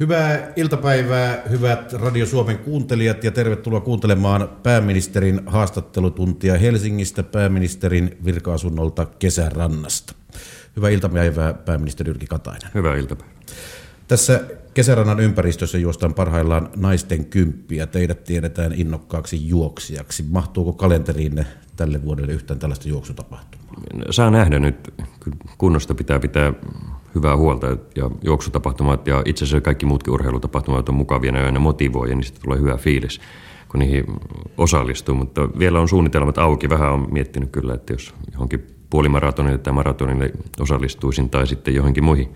Hyvää iltapäivää, hyvät Radio Suomen kuuntelijat ja tervetuloa kuuntelemaan pääministerin haastattelutuntia Helsingistä pääministerin virka-asunnolta Kesärannasta. Hyvää iltapäivää, pääministeri Jyrki Katainen. Hyvää iltapäivää. Tässä kesärannan ympäristössä juostaan parhaillaan naisten kymppiä. Teidät tiedetään innokkaaksi juoksijaksi. Mahtuuko kalenteriinne tälle vuodelle yhtään tällaista juoksutapahtumaa? Saa nähdä nyt. Kunnosta pitää pitää hyvää huolta ja juoksutapahtumat ja itse asiassa kaikki muutkin urheilutapahtumat on mukavia ja ne motivoi ja niistä tulee hyvä fiilis, kun niihin osallistuu. Mutta vielä on suunnitelmat auki. Vähän on miettinyt kyllä, että jos johonkin puolimaratonille tai maratonille osallistuisin tai sitten johonkin muihin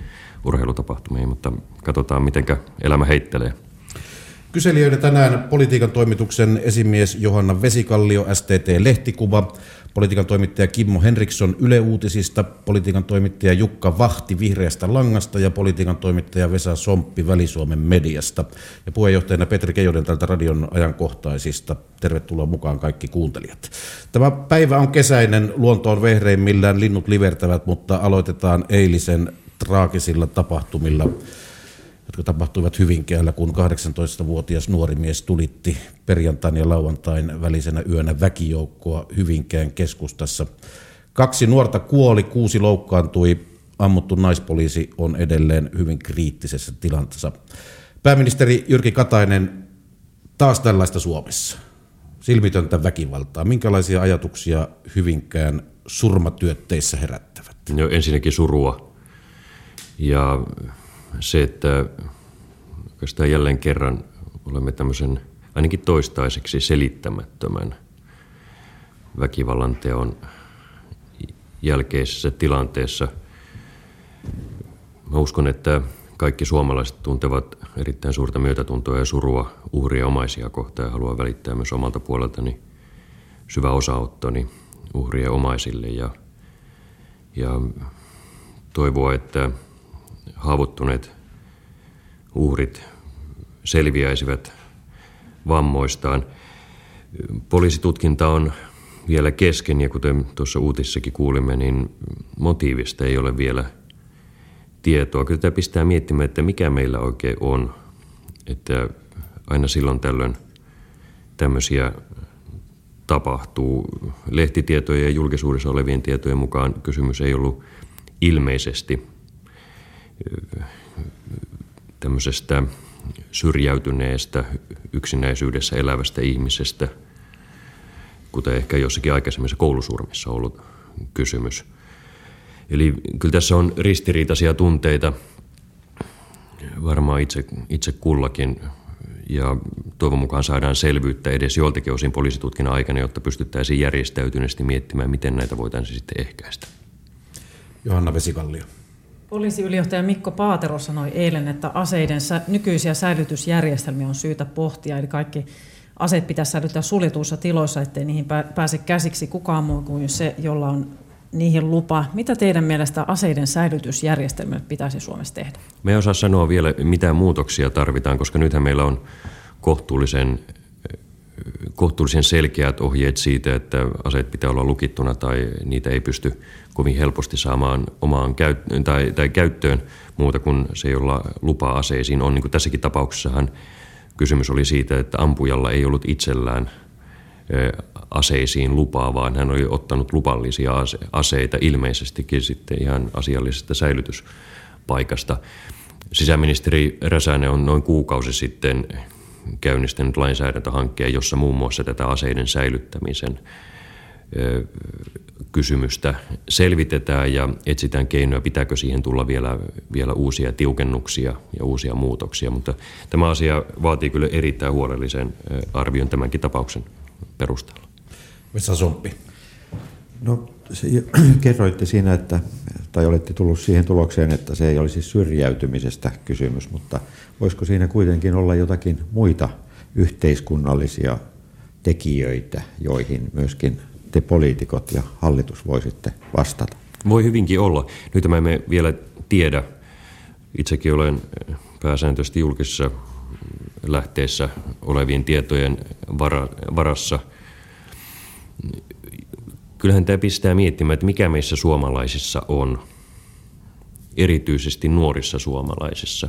urheilutapahtumiin, mutta katsotaan miten elämä heittelee. Kyselijöiden tänään politiikan toimituksen esimies Johanna Vesikallio, STT Lehtikuva, politiikan toimittaja Kimmo Henriksson Yle Uutisista, politiikan toimittaja Jukka Vahti Vihreästä Langasta ja politiikan toimittaja Vesa Somppi Väli-Suomen mediasta. Ja puheenjohtajana Petri Keijonen tältä radion ajankohtaisista. Tervetuloa mukaan kaikki kuuntelijat. Tämä päivä on kesäinen, luonto on vehreimmillään, linnut livertävät, mutta aloitetaan eilisen traagisilla tapahtumilla jotka tapahtuivat Hyvinkäällä, kun 18-vuotias nuori mies tulitti perjantain ja lauantain välisenä yönä väkijoukkoa Hyvinkään keskustassa. Kaksi nuorta kuoli, kuusi loukkaantui, ammuttu naispoliisi on edelleen hyvin kriittisessä tilanteessa. Pääministeri Jyrki Katainen, taas tällaista Suomessa. Silmitöntä väkivaltaa. Minkälaisia ajatuksia Hyvinkään surmatyötteissä herättävät? No, ensinnäkin surua. Ja se, että oikeastaan jälleen kerran olemme tämmöisen ainakin toistaiseksi selittämättömän väkivallan teon jälkeisessä tilanteessa. Mä uskon, että kaikki suomalaiset tuntevat erittäin suurta myötätuntoa ja surua uhria omaisia kohtaan ja haluan välittää myös omalta puoleltani syvä osanottoni uhrien omaisille ja, ja toivoa, että haavoittuneet uhrit selviäisivät vammoistaan. Poliisitutkinta on vielä kesken ja kuten tuossa uutissakin kuulimme, niin motiivista ei ole vielä tietoa. Kyllä tämä pistää miettimään, että mikä meillä oikein on. Että aina silloin tällöin tämmöisiä tapahtuu. Lehtitietojen ja julkisuudessa olevien tietojen mukaan kysymys ei ollut ilmeisesti tämmöisestä syrjäytyneestä, yksinäisyydessä elävästä ihmisestä, kuten ehkä jossakin aikaisemmissa koulusurmissa ollut kysymys. Eli kyllä tässä on ristiriitaisia tunteita varmaan itse, itse kullakin ja toivon mukaan saadaan selvyyttä edes joiltakin osin poliisitutkinnan aikana, jotta pystyttäisiin järjestäytyneesti miettimään, miten näitä voitaisiin sitten ehkäistä. Johanna Vesikallio. Poliisiylijohtaja Mikko Paatero sanoi eilen, että aseiden nykyisiä säilytysjärjestelmiä on syytä pohtia, eli kaikki aseet pitäisi säilyttää suljetuissa tiloissa, ettei niihin pääse käsiksi kukaan muu kuin se, jolla on niihin lupa. Mitä teidän mielestä aseiden säilytysjärjestelmät pitäisi Suomessa tehdä? Me ei osaa sanoa vielä, mitä muutoksia tarvitaan, koska nythän meillä on kohtuullisen kohtuullisen selkeät ohjeet siitä, että aseet pitää olla lukittuna tai niitä ei pysty kovin helposti saamaan omaan käyt- tai, tai käyttöön muuta kuin se, jolla lupa aseisiin on. Niin kuin tässäkin tapauksessahan kysymys oli siitä, että ampujalla ei ollut itsellään aseisiin lupaa, vaan hän oli ottanut lupallisia aseita ilmeisestikin sitten ihan asiallisesta säilytyspaikasta. Sisäministeri Räsänen on noin kuukausi sitten käynnistänyt lainsäädäntöhankkeen, jossa muun muassa tätä aseiden säilyttämisen kysymystä selvitetään ja etsitään keinoja, pitääkö siihen tulla vielä, vielä uusia tiukennuksia ja uusia muutoksia. Mutta tämä asia vaatii kyllä erittäin huolellisen arvion tämänkin tapauksen perusteella. Vesa Somppi. No se, kerroitte siinä, että, tai olette tullut siihen tulokseen, että se ei olisi syrjäytymisestä kysymys, mutta voisiko siinä kuitenkin olla jotakin muita yhteiskunnallisia tekijöitä, joihin myöskin te poliitikot ja hallitus voisitte vastata? Voi hyvinkin olla. Nyt mä emme vielä tiedä. Itsekin olen pääsääntöisesti julkisessa lähteessä olevien tietojen varassa – kyllähän tämä pistää miettimään, että mikä meissä suomalaisissa on, erityisesti nuorissa suomalaisissa,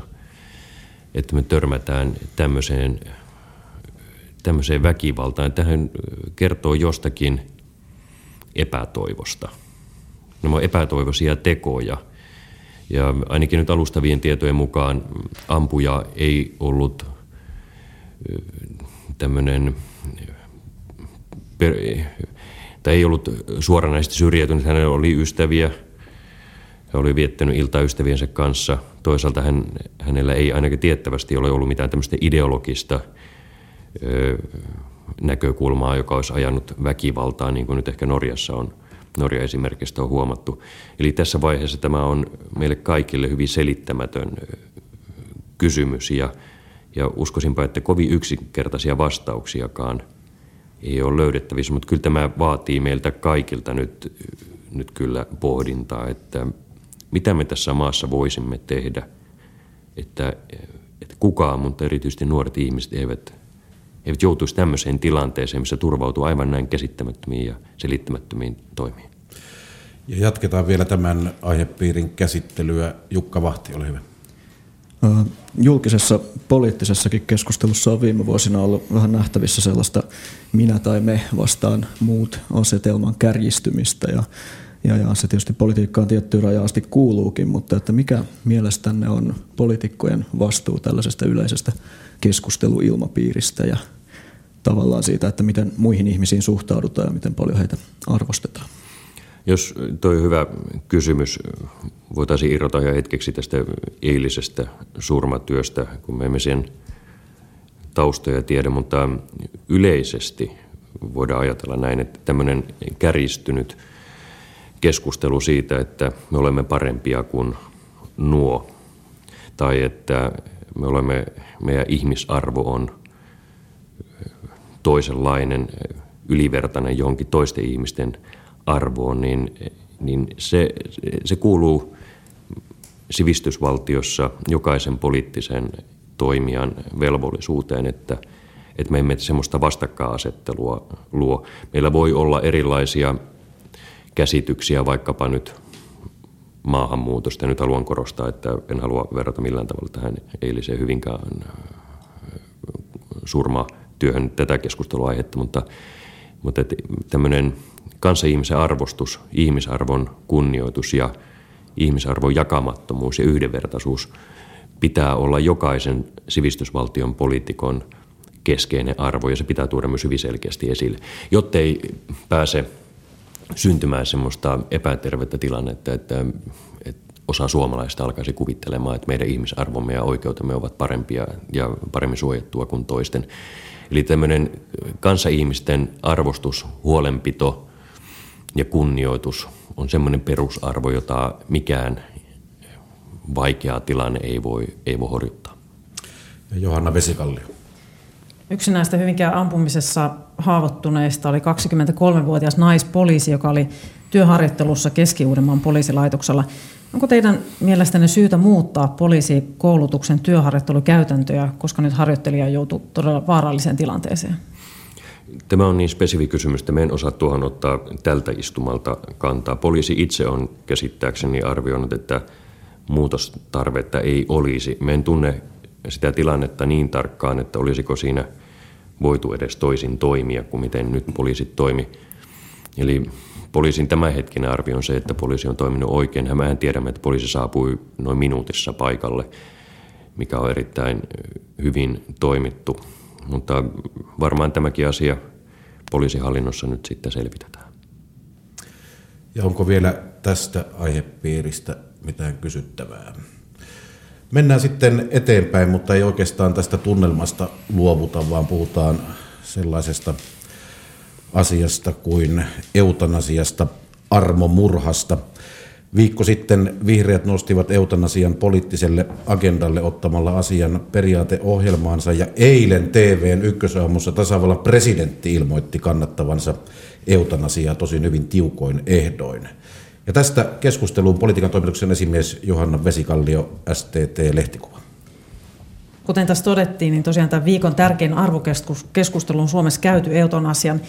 että me törmätään tämmöiseen, tämmöiseen väkivaltaan. Tähän kertoo jostakin epätoivosta. Nämä on epätoivoisia tekoja. Ja ainakin nyt alustavien tietojen mukaan ampuja ei ollut tämmöinen tai ei ollut suoranaisesti syrjäytynyt. Hänellä oli ystäviä, hän oli viettänyt iltaa ystäviensä kanssa. Toisaalta hän, hänellä ei ainakin tiettävästi ole ollut mitään tämmöistä ideologista ö, näkökulmaa, joka olisi ajanut väkivaltaa, niin kuin nyt ehkä Norjassa on, Norja esimerkistä on huomattu. Eli tässä vaiheessa tämä on meille kaikille hyvin selittämätön kysymys ja, ja uskoisinpa, että kovin yksinkertaisia vastauksiakaan ei ole löydettävissä, mutta kyllä tämä vaatii meiltä kaikilta nyt, nyt kyllä pohdintaa, että mitä me tässä maassa voisimme tehdä, että, että kukaan, mutta erityisesti nuoret ihmiset eivät, eivät joutuisi tämmöiseen tilanteeseen, missä turvautuu aivan näin käsittämättömiin ja selittämättömiin toimiin. Ja jatketaan vielä tämän aihepiirin käsittelyä. Jukka Vahti, ole hyvä. Julkisessa poliittisessakin keskustelussa on viime vuosina ollut vähän nähtävissä sellaista minä tai me vastaan muut asetelman kärjistymistä ja ja, ja se tietysti politiikkaan tiettyyn rajaan asti kuuluukin, mutta että mikä mielestänne on poliitikkojen vastuu tällaisesta yleisestä keskusteluilmapiiristä ja tavallaan siitä, että miten muihin ihmisiin suhtaudutaan ja miten paljon heitä arvostetaan? Jos toi hyvä kysymys, voitaisiin irrota ihan hetkeksi tästä eilisestä surmatyöstä, kun me emme sen taustoja tiedä, mutta yleisesti voidaan ajatella näin, että tämmöinen kärjistynyt – keskustelu siitä, että me olemme parempia kuin nuo, tai että me olemme, meidän ihmisarvo on toisenlainen, ylivertainen johonkin toisten ihmisten arvoon, niin, niin se, se kuuluu sivistysvaltiossa jokaisen poliittisen toimijan velvollisuuteen, että, että me emme semmoista vastakkainasettelua luo. Meillä voi olla erilaisia käsityksiä vaikkapa nyt maahanmuutosta. Ja nyt haluan korostaa, että en halua verrata millään tavalla tähän eiliseen hyvinkään äh, surmatyöhön tätä keskusteluaihetta, mutta, mutta tämmöinen kanssa-ihmisen arvostus, ihmisarvon kunnioitus ja ihmisarvon jakamattomuus ja yhdenvertaisuus pitää olla jokaisen sivistysvaltion poliitikon keskeinen arvo ja se pitää tuoda myös hyvin selkeästi esille, jottei pääse syntymään semmoista epätervettä tilannetta, että, että osa suomalaista alkaisi kuvittelemaan, että meidän ihmisarvomme ja oikeutemme ovat parempia ja paremmin suojattua kuin toisten. Eli tämmöinen kanssa-ihmisten arvostus, huolenpito ja kunnioitus on semmoinen perusarvo, jota mikään vaikea tilanne ei voi, ei voi horjuttaa. Ja Johanna Vesikallio. Yksi näistä hyvinkään ampumisessa haavoittuneista oli 23-vuotias naispoliisi, joka oli työharjoittelussa Keski-Uudenmaan poliisilaitoksella. Onko teidän mielestänne syytä muuttaa poliisikoulutuksen työharjoittelukäytäntöjä, koska nyt harjoittelija joutuu todella vaaralliseen tilanteeseen? Tämä on niin spesifi kysymys, että me en osaa tuohon ottaa tältä istumalta kantaa. Poliisi itse on käsittääkseni arvioinut, että muutostarvetta ei olisi. Me en tunne sitä tilannetta niin tarkkaan, että olisiko siinä voitu edes toisin toimia kuin miten nyt poliisit toimi. Eli poliisin tämänhetkinen arvio on se, että poliisi on toiminut oikein. Mehän tiedämme, että poliisi saapui noin minuutissa paikalle, mikä on erittäin hyvin toimittu. Mutta varmaan tämäkin asia poliisihallinnossa nyt sitten selvitetään. Ja onko vielä tästä aihepiiristä mitään kysyttävää? Mennään sitten eteenpäin, mutta ei oikeastaan tästä tunnelmasta luovuta, vaan puhutaan sellaisesta asiasta kuin eutanasiasta, armomurhasta. Viikko sitten vihreät nostivat eutanasian poliittiselle agendalle ottamalla asian periaateohjelmaansa ja eilen TVn ykkösaamussa tasavallan presidentti ilmoitti kannattavansa eutanasiaa tosin hyvin tiukoin ehdoin. Ja tästä keskusteluun politiikan toimituksen esimies Johanna Vesikallio, STT-lehtikuva. Kuten tässä todettiin, niin tosiaan tämän viikon tärkein arvokeskustelu on Suomessa käyty eutanasian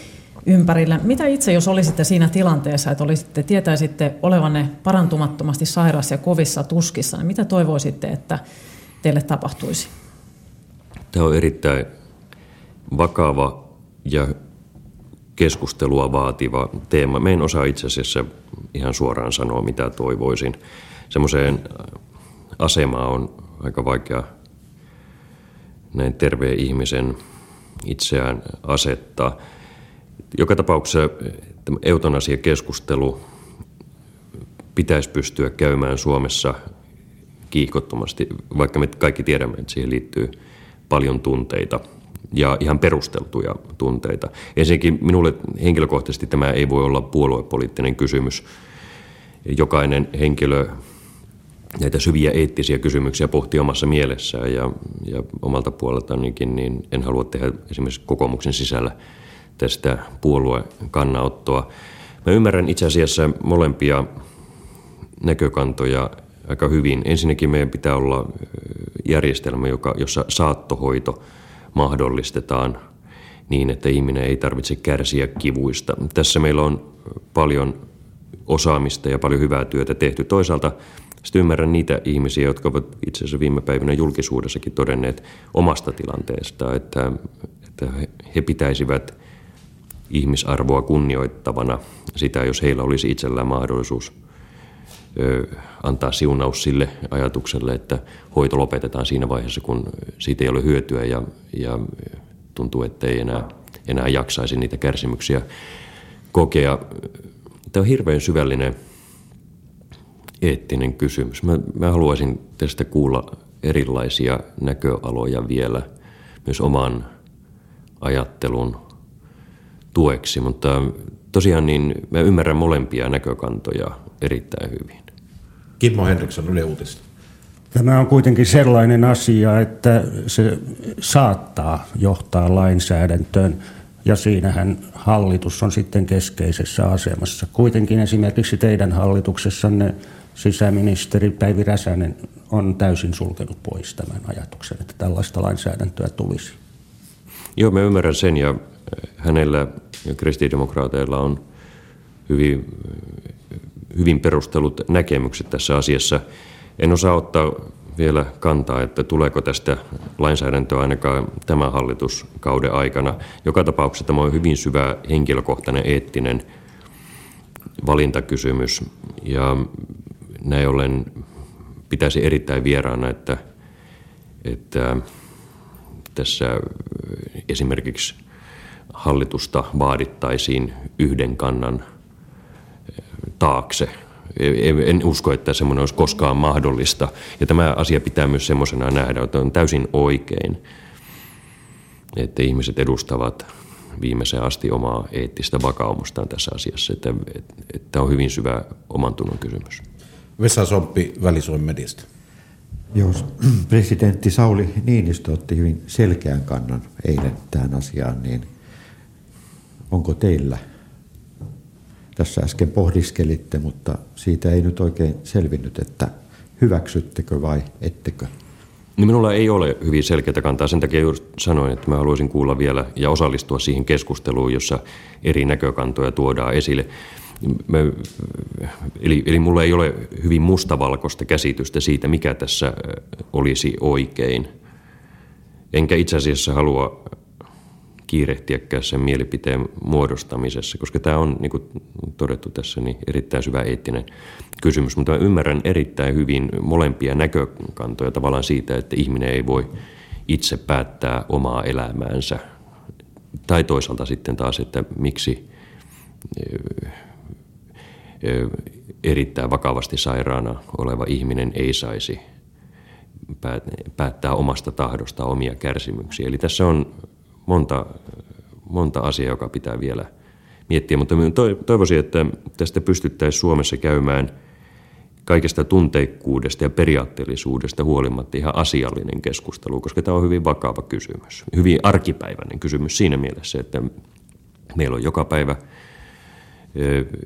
ympärillä. Mitä itse, jos olisitte siinä tilanteessa, että olisitte, tietäisitte olevanne parantumattomasti sairas ja kovissa tuskissa, niin mitä toivoisitte, että teille tapahtuisi? Tämä on erittäin vakava ja keskustelua vaativa teema. Me en osaa itse asiassa ihan suoraan sanoa, mitä toivoisin. Semmoiseen asemaan on aika vaikea näin terveen ihmisen itseään asettaa. Joka tapauksessa eutanasiakeskustelu pitäisi pystyä käymään Suomessa kiihkottomasti, vaikka me kaikki tiedämme, että siihen liittyy paljon tunteita ja ihan perusteltuja tunteita. Ensinnäkin minulle henkilökohtaisesti tämä ei voi olla puoluepoliittinen kysymys. Jokainen henkilö näitä syviä eettisiä kysymyksiä pohtii omassa mielessään ja, ja omalta puoleltanikin, niin en halua tehdä esimerkiksi kokoomuksen sisällä tästä puoluekannanottoa. Mä ymmärrän itse asiassa molempia näkökantoja aika hyvin. Ensinnäkin meidän pitää olla järjestelmä, joka, jossa saattohoito mahdollistetaan niin, että ihminen ei tarvitse kärsiä kivuista. Tässä meillä on paljon osaamista ja paljon hyvää työtä tehty. Toisaalta sitten ymmärrän niitä ihmisiä, jotka ovat itse asiassa viime päivinä julkisuudessakin todenneet omasta tilanteesta, että, että he pitäisivät ihmisarvoa kunnioittavana sitä, jos heillä olisi itsellään mahdollisuus antaa siunaus sille ajatukselle, että hoito lopetetaan siinä vaiheessa, kun siitä ei ole hyötyä ja, ja tuntuu, että ei enää, enää jaksaisi niitä kärsimyksiä kokea. Tämä on hirveän syvällinen eettinen kysymys. Mä, mä haluaisin tästä kuulla erilaisia näköaloja vielä myös oman ajattelun tueksi, mutta tosiaan niin mä ymmärrän molempia näkökantoja erittäin hyvin. Kimmo Henriksson, Yle Uutista. Tämä on kuitenkin sellainen asia, että se saattaa johtaa lainsäädäntöön ja siinähän hallitus on sitten keskeisessä asemassa. Kuitenkin esimerkiksi teidän hallituksessanne sisäministeri Päivi Räsänen on täysin sulkenut pois tämän ajatuksen, että tällaista lainsäädäntöä tulisi. Joo, mä ymmärrän sen ja hänellä ja kristillisdemokraateilla on hyvin, hyvin perustelut näkemykset tässä asiassa. En osaa ottaa vielä kantaa, että tuleeko tästä lainsäädäntöä ainakaan tämän hallituskauden aikana. Joka tapauksessa tämä on hyvin syvä henkilökohtainen eettinen valintakysymys ja näin ollen pitäisi erittäin vieraana, että, että tässä esimerkiksi hallitusta vaadittaisiin yhden kannan taakse. En usko, että semmoinen olisi koskaan mahdollista. Ja tämä asia pitää myös semmoisena nähdä, että on täysin oikein, että ihmiset edustavat viimeiseen asti omaa eettistä vakaumustaan tässä asiassa. Että, että on hyvin syvä oman tunnon kysymys. Vesa Somppi Välisuomen mediasta. Joo, presidentti Sauli Niinistö otti hyvin selkeän kannan eilen tähän asiaan, niin onko teillä, tässä äsken pohdiskelitte, mutta siitä ei nyt oikein selvinnyt, että hyväksyttekö vai ettekö? Niin minulla ei ole hyvin selkeää kantaa. Sen takia juuri sanoin, että mä haluaisin kuulla vielä ja osallistua siihen keskusteluun, jossa eri näkökantoja tuodaan esille. Mä, eli, eli mulla ei ole hyvin mustavalkoista käsitystä siitä, mikä tässä olisi oikein. Enkä itse asiassa halua kiirehtiäkään sen mielipiteen muodostamisessa, koska tämä on, niin kuin todettu tässä, niin erittäin syvä eettinen kysymys. Mutta mä ymmärrän erittäin hyvin molempia näkökantoja tavallaan siitä, että ihminen ei voi itse päättää omaa elämäänsä. Tai toisaalta sitten taas, että miksi erittäin vakavasti sairaana oleva ihminen ei saisi päättää omasta tahdosta omia kärsimyksiä. Eli tässä on monta, monta asiaa, joka pitää vielä miettiä, mutta toivoisin, että tästä pystyttäisiin Suomessa käymään kaikesta tunteikkuudesta ja periaatteellisuudesta huolimatta ihan asiallinen keskustelu, koska tämä on hyvin vakava kysymys, hyvin arkipäiväinen kysymys siinä mielessä, että meillä on joka päivä –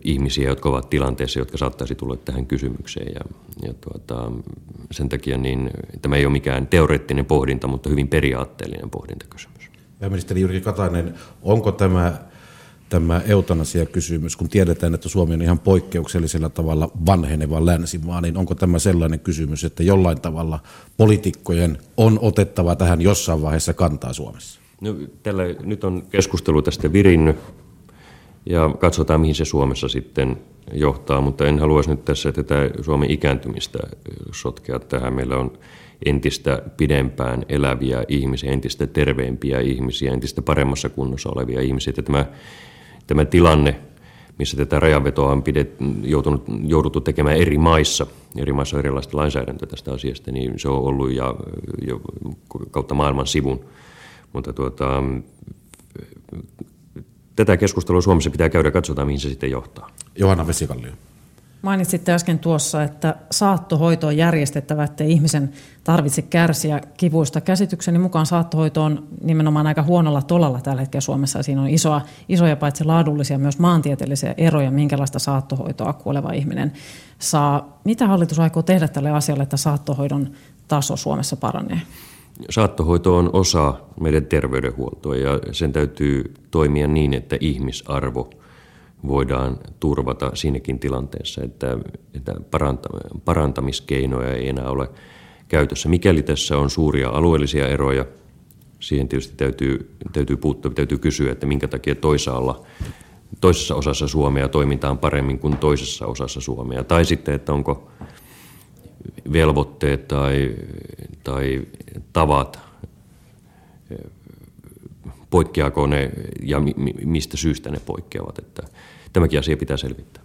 ihmisiä, jotka ovat tilanteessa, jotka saattaisi tulla tähän kysymykseen. Ja, ja tuota, sen takia niin, tämä ei ole mikään teoreettinen pohdinta, mutta hyvin periaatteellinen pohdintakysymys. Pääministeri Jyrki Katainen, onko tämä tämä eutanasia-kysymys, kun tiedetään, että Suomi on ihan poikkeuksellisella tavalla vanheneva länsimaa, niin onko tämä sellainen kysymys, että jollain tavalla poliitikkojen on otettava tähän jossain vaiheessa kantaa Suomessa? No, tällä, nyt on keskustelu tästä virinnyt ja katsotaan, mihin se Suomessa sitten johtaa, mutta en haluaisi nyt tässä tätä Suomen ikääntymistä sotkea tähän. Meillä on entistä pidempään eläviä ihmisiä, entistä terveempiä ihmisiä, entistä paremmassa kunnossa olevia ihmisiä. Että tämä, tämä tilanne, missä tätä rajanvetoa on pidet, joutunut, jouduttu tekemään eri maissa, eri maissa on erilaista lainsäädäntöä tästä asiasta, niin se on ollut ja, jo kautta maailman sivun. Mutta tuota, tätä keskustelua Suomessa pitää käydä, katsotaan mihin se sitten johtaa. Johanna Vesikallio. Mainitsitte äsken tuossa, että saattohoito on järjestettävä, että ihmisen tarvitse kärsiä kivuista. Käsitykseni mukaan saattohoito on nimenomaan aika huonolla tolalla tällä hetkellä Suomessa. Siinä on isoa, isoja paitsi laadullisia myös maantieteellisiä eroja, minkälaista saattohoitoa kuoleva ihminen saa. Mitä hallitus aikoo tehdä tälle asialle, että saattohoidon taso Suomessa paranee? Saattohoito on osa meidän terveydenhuoltoa ja sen täytyy toimia niin, että ihmisarvo voidaan turvata siinäkin tilanteessa, että, että parantamiskeinoja ei enää ole käytössä. Mikäli tässä on suuria alueellisia eroja, siihen tietysti täytyy, täytyy puuttua, täytyy kysyä, että minkä takia toisaalla, toisessa osassa Suomea toimitaan paremmin kuin toisessa osassa Suomea. Tai sitten, että onko velvoitteet tai, tai tavat, poikkeako ne ja mistä syystä ne poikkeavat. Että tämäkin asia pitää selvittää.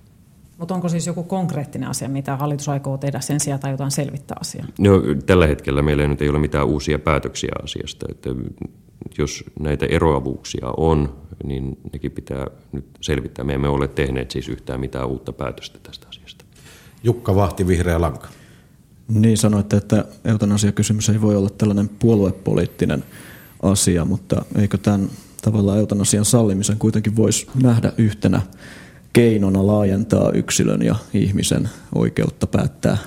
Mutta onko siis joku konkreettinen asia, mitä hallitus aikoo tehdä sen sijaan tai jotain selvittää asiaa? No, tällä hetkellä meillä nyt ei ole mitään uusia päätöksiä asiasta. Että jos näitä eroavuuksia on, niin nekin pitää nyt selvittää. Me emme ole tehneet siis yhtään mitään uutta päätöstä tästä asiasta. Jukka Vahti, Vihreä Lanka. Niin sanoitte, että eutanasiakysymys ei voi olla tällainen puoluepoliittinen asia, mutta eikö tämän tavallaan eutanasian sallimisen kuitenkin voisi nähdä yhtenä keinona laajentaa yksilön ja ihmisen oikeutta päättää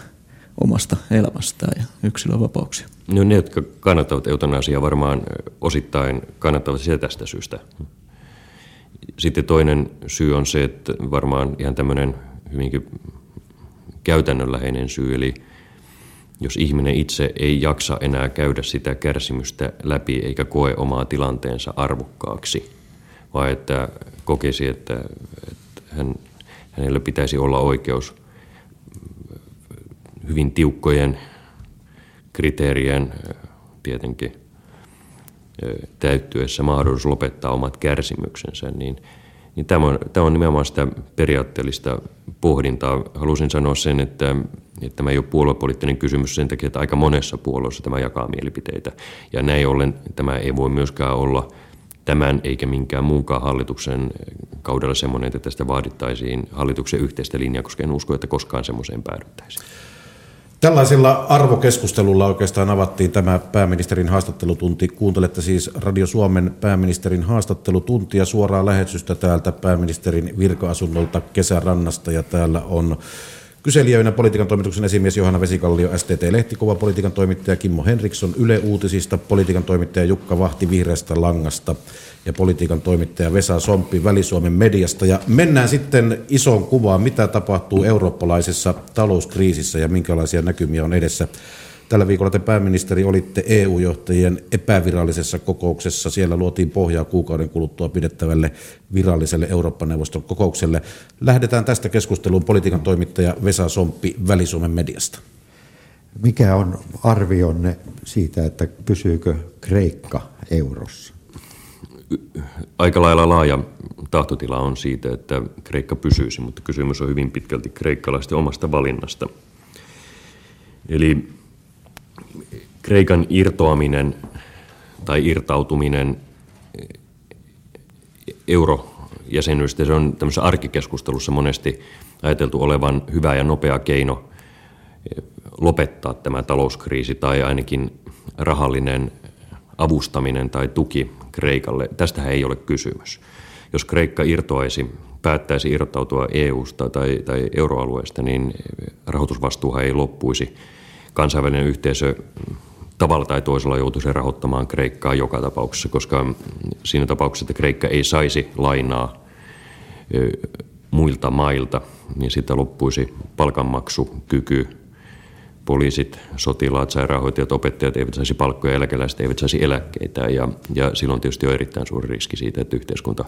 omasta elämästään ja yksilön vapauksia. No ne, jotka kannattavat eutanasiaa varmaan osittain kannattavat sitä tästä syystä. Sitten toinen syy on se, että varmaan ihan tämmöinen hyvinkin käytännönläheinen syy, eli jos ihminen itse ei jaksa enää käydä sitä kärsimystä läpi eikä koe omaa tilanteensa arvokkaaksi, vaan että kokisi, että, että hän, hänellä pitäisi olla oikeus hyvin tiukkojen kriteerien tietenkin täyttyessä mahdollisuus lopettaa omat kärsimyksensä, niin, niin tämä, on, tämä on nimenomaan sitä periaatteellista pohdintaa. Halusin sanoa sen, että että tämä ei ole puoluepoliittinen kysymys sen takia, että aika monessa puolueessa tämä jakaa mielipiteitä. Ja näin ollen tämä ei voi myöskään olla tämän eikä minkään muunkaan hallituksen kaudella semmoinen, että tästä vaadittaisiin hallituksen yhteistä linjaa, koska en usko, että koskaan semmoiseen päädyttäisiin. Tällaisilla arvokeskustelulla oikeastaan avattiin tämä pääministerin haastattelutunti. Kuuntelette siis Radio Suomen pääministerin haastattelutuntia suoraa lähetystä täältä pääministerin virka-asunnolta kesärannasta ja täällä on Kyselijöinä politiikan toimituksen esimies Johanna Vesikallio, STT-lehtikuva, politiikan toimittaja Kimmo Henriksson Yle Uutisista, politiikan toimittaja Jukka Vahti Vihreästä Langasta ja politiikan toimittaja Vesa Somppi Väli-Suomen mediasta. Ja mennään sitten isoon kuvaan, mitä tapahtuu eurooppalaisessa talouskriisissä ja minkälaisia näkymiä on edessä. Tällä viikolla te pääministeri olitte EU-johtajien epävirallisessa kokouksessa. Siellä luotiin pohjaa kuukauden kuluttua pidettävälle viralliselle Eurooppa-neuvoston kokoukselle. Lähdetään tästä keskusteluun politiikan toimittaja Vesa Somppi Väli-Suomen mediasta. Mikä on arvionne siitä, että pysyykö Kreikka eurossa? Aika lailla laaja tahtotila on siitä, että Kreikka pysyisi, mutta kysymys on hyvin pitkälti kreikkalaisten omasta valinnasta. Eli Kreikan irtoaminen tai irtautuminen eurojäsenyydestä, se on tämmöisessä arkikeskustelussa monesti ajateltu olevan hyvä ja nopea keino lopettaa tämä talouskriisi tai ainakin rahallinen avustaminen tai tuki Kreikalle. Tästähän ei ole kysymys. Jos Kreikka irtoaisi, päättäisi irrottautua EU-sta tai, tai euroalueesta, niin rahoitusvastuuhan ei loppuisi. Kansainvälinen yhteisö tavalla tai toisella joutuisi rahoittamaan Kreikkaa joka tapauksessa, koska siinä tapauksessa, että Kreikka ei saisi lainaa muilta mailta, niin siitä loppuisi palkanmaksukyky. Poliisit, sotilaat, sairaanhoitajat, opettajat eivät saisi palkkoja, eläkeläiset eivät saisi eläkkeitä ja, ja silloin tietysti on erittäin suuri riski siitä, että yhteiskunta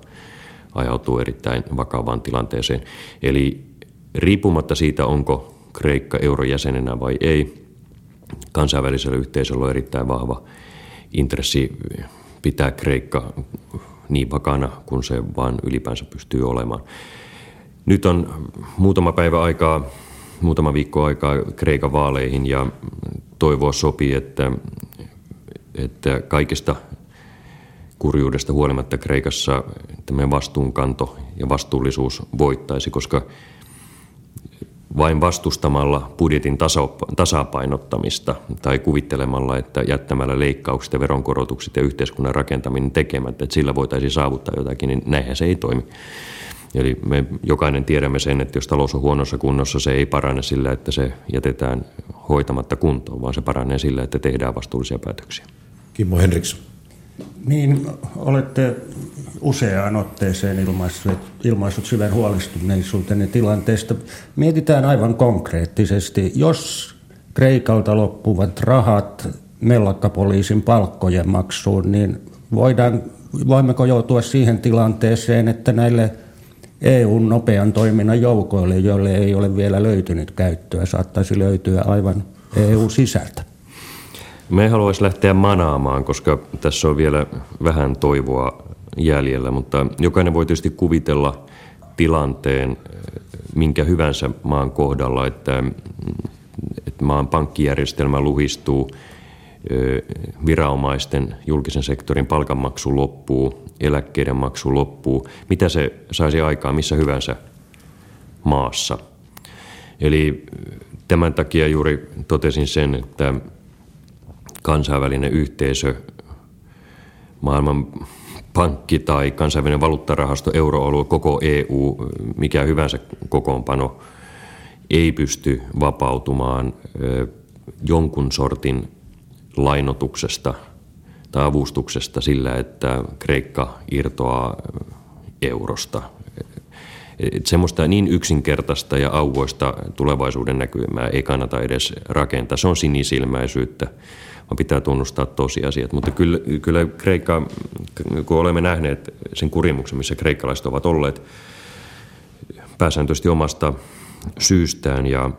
ajautuu erittäin vakavaan tilanteeseen. Eli riippumatta siitä, onko Kreikka eurojäsenenä vai ei, kansainvälisellä yhteisöllä on erittäin vahva intressi pitää Kreikka niin vakana kuin se vaan ylipäänsä pystyy olemaan. Nyt on muutama päivä aikaa, muutama viikko aikaa Kreikan vaaleihin ja toivoa sopii, että, että kaikesta kurjuudesta huolimatta Kreikassa tämä vastuunkanto ja vastuullisuus voittaisi, koska vain vastustamalla budjetin tasapainottamista tai kuvittelemalla, että jättämällä leikkaukset ja veronkorotukset ja yhteiskunnan rakentaminen tekemättä, että sillä voitaisiin saavuttaa jotakin, niin näinhän se ei toimi. Eli me jokainen tiedämme sen, että jos talous on huonossa kunnossa, se ei parane sillä, että se jätetään hoitamatta kuntoon, vaan se paranee sillä, että tehdään vastuullisia päätöksiä. Kimmo Henriksson. Niin, olette useaan otteeseen ilmaissut, ilmaissut syvän huolestuneisuutenne tilanteesta. Mietitään aivan konkreettisesti, jos Kreikalta loppuvat rahat mellakkapoliisin palkkojen maksuun, niin voidaan, voimmeko joutua siihen tilanteeseen, että näille EUn nopean toiminnan joukoille, joille ei ole vielä löytynyt käyttöä, saattaisi löytyä aivan EU-sisältä? Me haluaisi lähteä manaamaan, koska tässä on vielä vähän toivoa jäljellä, mutta jokainen voi tietysti kuvitella tilanteen minkä hyvänsä maan kohdalla, että, että maan pankkijärjestelmä luhistuu, viranomaisten julkisen sektorin palkanmaksu loppuu, eläkkeiden maksu loppuu, mitä se saisi aikaa missä hyvänsä maassa. Eli tämän takia juuri totesin sen, että kansainvälinen yhteisö, maailman pankki tai kansainvälinen valuuttarahasto, euroalue, koko EU, mikä hyvänsä kokoonpano ei pysty vapautumaan jonkun sortin lainotuksesta tai avustuksesta sillä, että Kreikka irtoaa eurosta. Et semmoista niin yksinkertaista ja auvoista tulevaisuuden näkymää ei kannata edes rakentaa. Se on sinisilmäisyyttä vaan pitää tunnustaa tosiasiat. Mutta kyllä, kyllä Kreikka, kun olemme nähneet sen kurimuksen, missä kreikkalaiset ovat olleet pääsääntöisesti omasta syystään ja,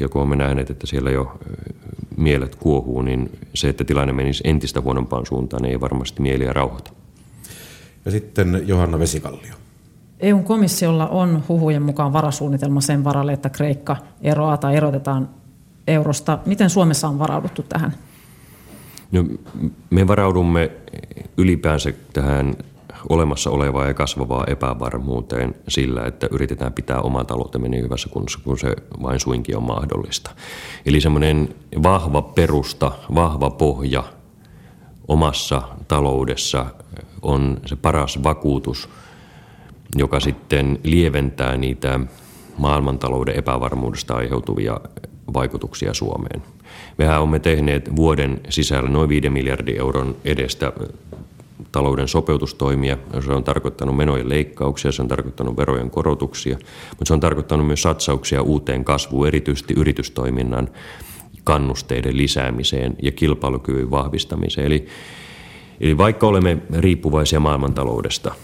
ja kun olemme nähneet, että siellä jo mielet kuohuu, niin se, että tilanne menisi entistä huonompaan suuntaan, ei varmasti mieliä rauhoita. Ja sitten Johanna Vesikallio. EUn komissiolla on huhujen mukaan varasuunnitelma sen varalle, että Kreikka eroaa tai erotetaan eurosta. Miten Suomessa on varauduttu tähän? No, me varaudumme ylipäänsä tähän olemassa olevaa ja kasvavaa epävarmuuteen sillä, että yritetään pitää oma taloutemme niin hyvässä kunnossa kuin se vain suinkin on mahdollista. Eli semmoinen vahva perusta, vahva pohja omassa taloudessa on se paras vakuutus, joka sitten lieventää niitä maailmantalouden epävarmuudesta aiheutuvia vaikutuksia Suomeen. Mehän olemme tehneet vuoden sisällä noin 5 miljardin euron edestä talouden sopeutustoimia. Se on tarkoittanut menojen leikkauksia, se on tarkoittanut verojen korotuksia, mutta se on tarkoittanut myös satsauksia uuteen kasvuun, erityisesti yritystoiminnan kannusteiden lisäämiseen ja kilpailukyvyn vahvistamiseen. Eli, eli vaikka olemme riippuvaisia maailmantaloudesta,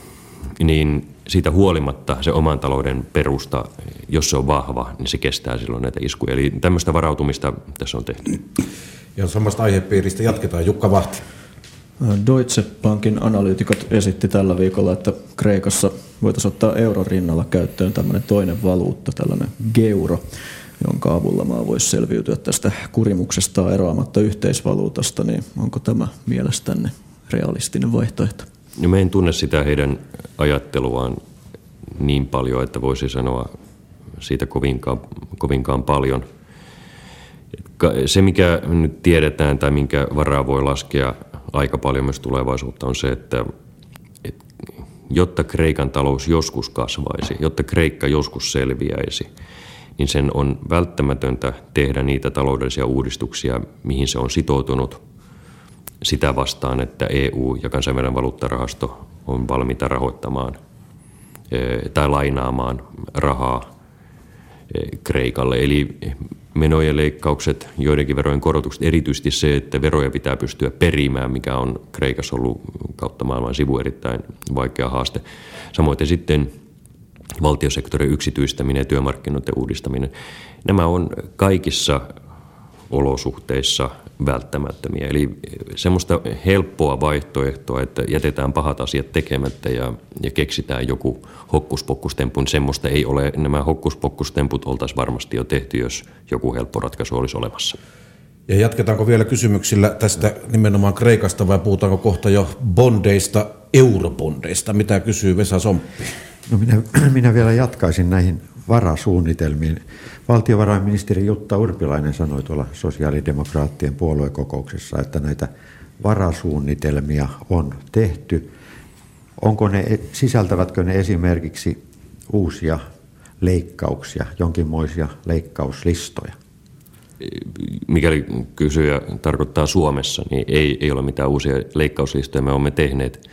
niin siitä huolimatta se oman talouden perusta, jos se on vahva, niin se kestää silloin näitä iskuja. Eli tämmöistä varautumista tässä on tehty. Ja samasta aihepiiristä jatketaan. Jukka Vahti. Deutsche Bankin analyytikot esitti tällä viikolla, että Kreikassa voitaisiin ottaa euron rinnalla käyttöön tämmöinen toinen valuutta, tällainen geuro, jonka avulla maa voisi selviytyä tästä kurimuksesta eroamatta yhteisvaluutasta, niin onko tämä mielestänne realistinen vaihtoehto? No me en tunne sitä heidän ajatteluaan niin paljon, että voisi sanoa siitä kovinkaan, kovinkaan paljon. Se, mikä nyt tiedetään tai minkä varaa voi laskea aika paljon myös tulevaisuutta, on se, että, että jotta Kreikan talous joskus kasvaisi, jotta Kreikka joskus selviäisi, niin sen on välttämätöntä tehdä niitä taloudellisia uudistuksia, mihin se on sitoutunut – sitä vastaan, että EU ja kansainvälinen valuuttarahasto on valmiita rahoittamaan tai lainaamaan rahaa Kreikalle. Eli menojen leikkaukset, joidenkin verojen korotukset, erityisesti se, että veroja pitää pystyä perimään, mikä on Kreikassa ollut kautta maailman sivu erittäin vaikea haaste. Samoin sitten valtiosektorin yksityistäminen ja työmarkkinoiden uudistaminen. Nämä on kaikissa olosuhteissa välttämättömiä. Eli semmoista helppoa vaihtoehtoa, että jätetään pahat asiat tekemättä ja, ja keksitään joku hokkuspokkustemppu, niin semmoista ei ole. Nämä hokkuspokkustemput oltaisiin varmasti jo tehty, jos joku helppo ratkaisu olisi olemassa. Ja jatketaanko vielä kysymyksillä tästä nimenomaan Kreikasta vai puhutaanko kohta jo bondeista, eurobondeista? Mitä kysyy Vesa Somppi? No minä, minä vielä jatkaisin näihin varasuunnitelmiin. Valtiovarainministeri Jutta Urpilainen sanoi tuolla sosiaalidemokraattien puoluekokouksessa, että näitä varasuunnitelmia on tehty. Onko ne, sisältävätkö ne esimerkiksi uusia leikkauksia, jonkinmoisia leikkauslistoja? Mikäli kysyjä tarkoittaa Suomessa, niin ei, ei ole mitään uusia leikkauslistoja. Me olemme tehneet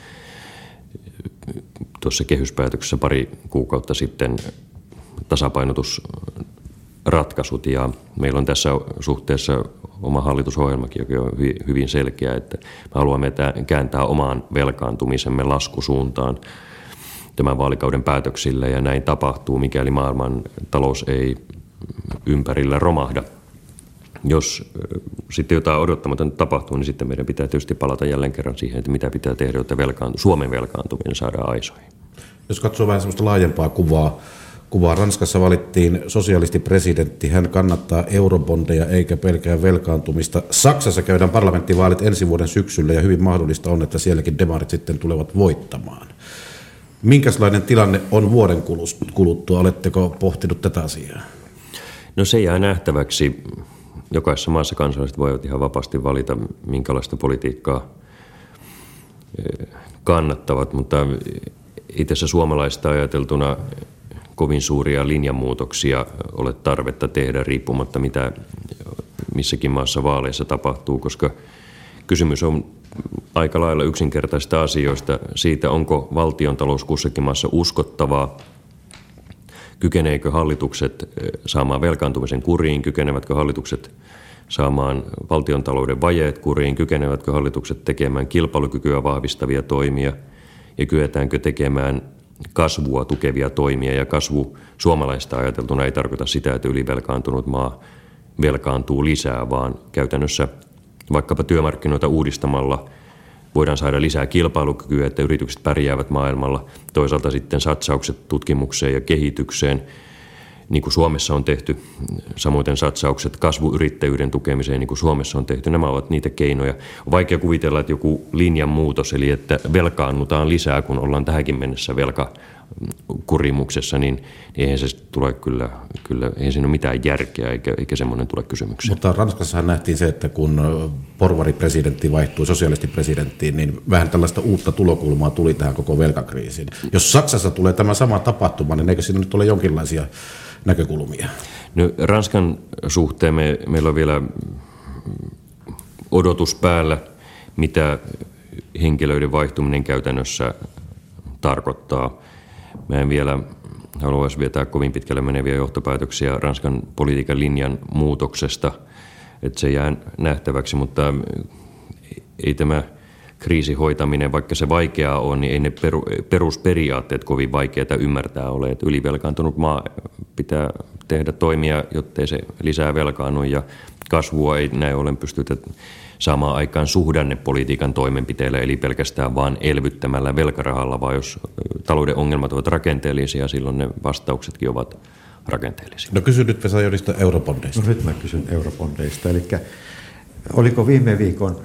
tuossa kehyspäätöksessä pari kuukautta sitten tasapainotusratkaisut ja meillä on tässä suhteessa oma hallitusohjelmakin, joka on hyvin selkeä, että me haluamme kääntää omaan velkaantumisemme laskusuuntaan tämän vaalikauden päätöksillä ja näin tapahtuu, mikäli maailman talous ei ympärillä romahda. Jos sitten jotain odottamatonta tapahtuu, niin sitten meidän pitää tietysti palata jälleen kerran siihen, että mitä pitää tehdä, jotta velkaantu, Suomen velkaantuminen saadaan aisoihin. Jos katsoo vähän sellaista laajempaa kuvaa, kuvaa. Ranskassa valittiin sosialistipresidentti. Hän kannattaa eurobondeja eikä pelkää velkaantumista. Saksassa käydään parlamenttivaalit ensi vuoden syksyllä ja hyvin mahdollista on, että sielläkin demarit sitten tulevat voittamaan. Minkälainen tilanne on vuoden kuluttua? Oletteko pohtinut tätä asiaa? No se jää nähtäväksi. Jokaisessa maassa kansalaiset voivat ihan vapaasti valita, minkälaista politiikkaa eh, kannattavat, mutta itse suomalaista ajateltuna kovin suuria linjanmuutoksia ole tarvetta tehdä riippumatta mitä missäkin maassa vaaleissa tapahtuu, koska kysymys on aika lailla yksinkertaisista asioista. Siitä, onko valtion talous kussakin maassa uskottavaa, kykeneekö hallitukset eh, saamaan velkaantumisen kuriin, kykenevätkö hallitukset saamaan valtiontalouden vajeet kuriin, kykenevätkö hallitukset tekemään kilpailukykyä vahvistavia toimia ja kyetäänkö tekemään kasvua tukevia toimia ja kasvu suomalaista ajateltuna ei tarkoita sitä, että ylivelkaantunut maa velkaantuu lisää, vaan käytännössä vaikkapa työmarkkinoita uudistamalla voidaan saada lisää kilpailukykyä, että yritykset pärjäävät maailmalla. Toisaalta sitten satsaukset tutkimukseen ja kehitykseen – niin kuin Suomessa on tehty, samoin satsaukset kasvuyrittäjyyden tukemiseen, niin kuin Suomessa on tehty, nämä ovat niitä keinoja. On vaikea kuvitella, että joku linjan muutos, eli että velkaannutaan lisää, kun ollaan tähänkin mennessä velkakurimuksessa, niin, niin eihän se tule kyllä, kyllä eihän siinä ole mitään järkeä, eikä, eikä semmoinen tule kysymykseen. Mutta Ranskassahan nähtiin se, että kun porvaripresidentti vaihtui sosialistipresidenttiin, niin vähän tällaista uutta tulokulmaa tuli tähän koko velkakriisiin. Jos Saksassa tulee tämä sama tapahtuma, niin eikö siinä nyt ole jonkinlaisia näkökulmia? No, Ranskan suhteen me, meillä on vielä odotus päällä, mitä henkilöiden vaihtuminen käytännössä tarkoittaa. Mä en vielä haluaisi vetää kovin pitkälle meneviä johtopäätöksiä Ranskan politiikan linjan muutoksesta, että se jää nähtäväksi, mutta ei tämä kriisihoitaminen, vaikka se vaikeaa on, niin ei ne perusperiaatteet kovin vaikeita ymmärtää ole. Että ylivelkaantunut maa pitää tehdä toimia, jottei se lisää velkaannu ja kasvua ei näin ollen pystytä saamaan aikaan suhdannepolitiikan toimenpiteillä, eli pelkästään vain elvyttämällä velkarahalla, vaan jos talouden ongelmat ovat rakenteellisia, silloin ne vastauksetkin ovat rakenteellisia. No kysy nyt Vesa Jodista eurobondeista. No nyt mä kysyn eurobondeista, eli oliko viime viikon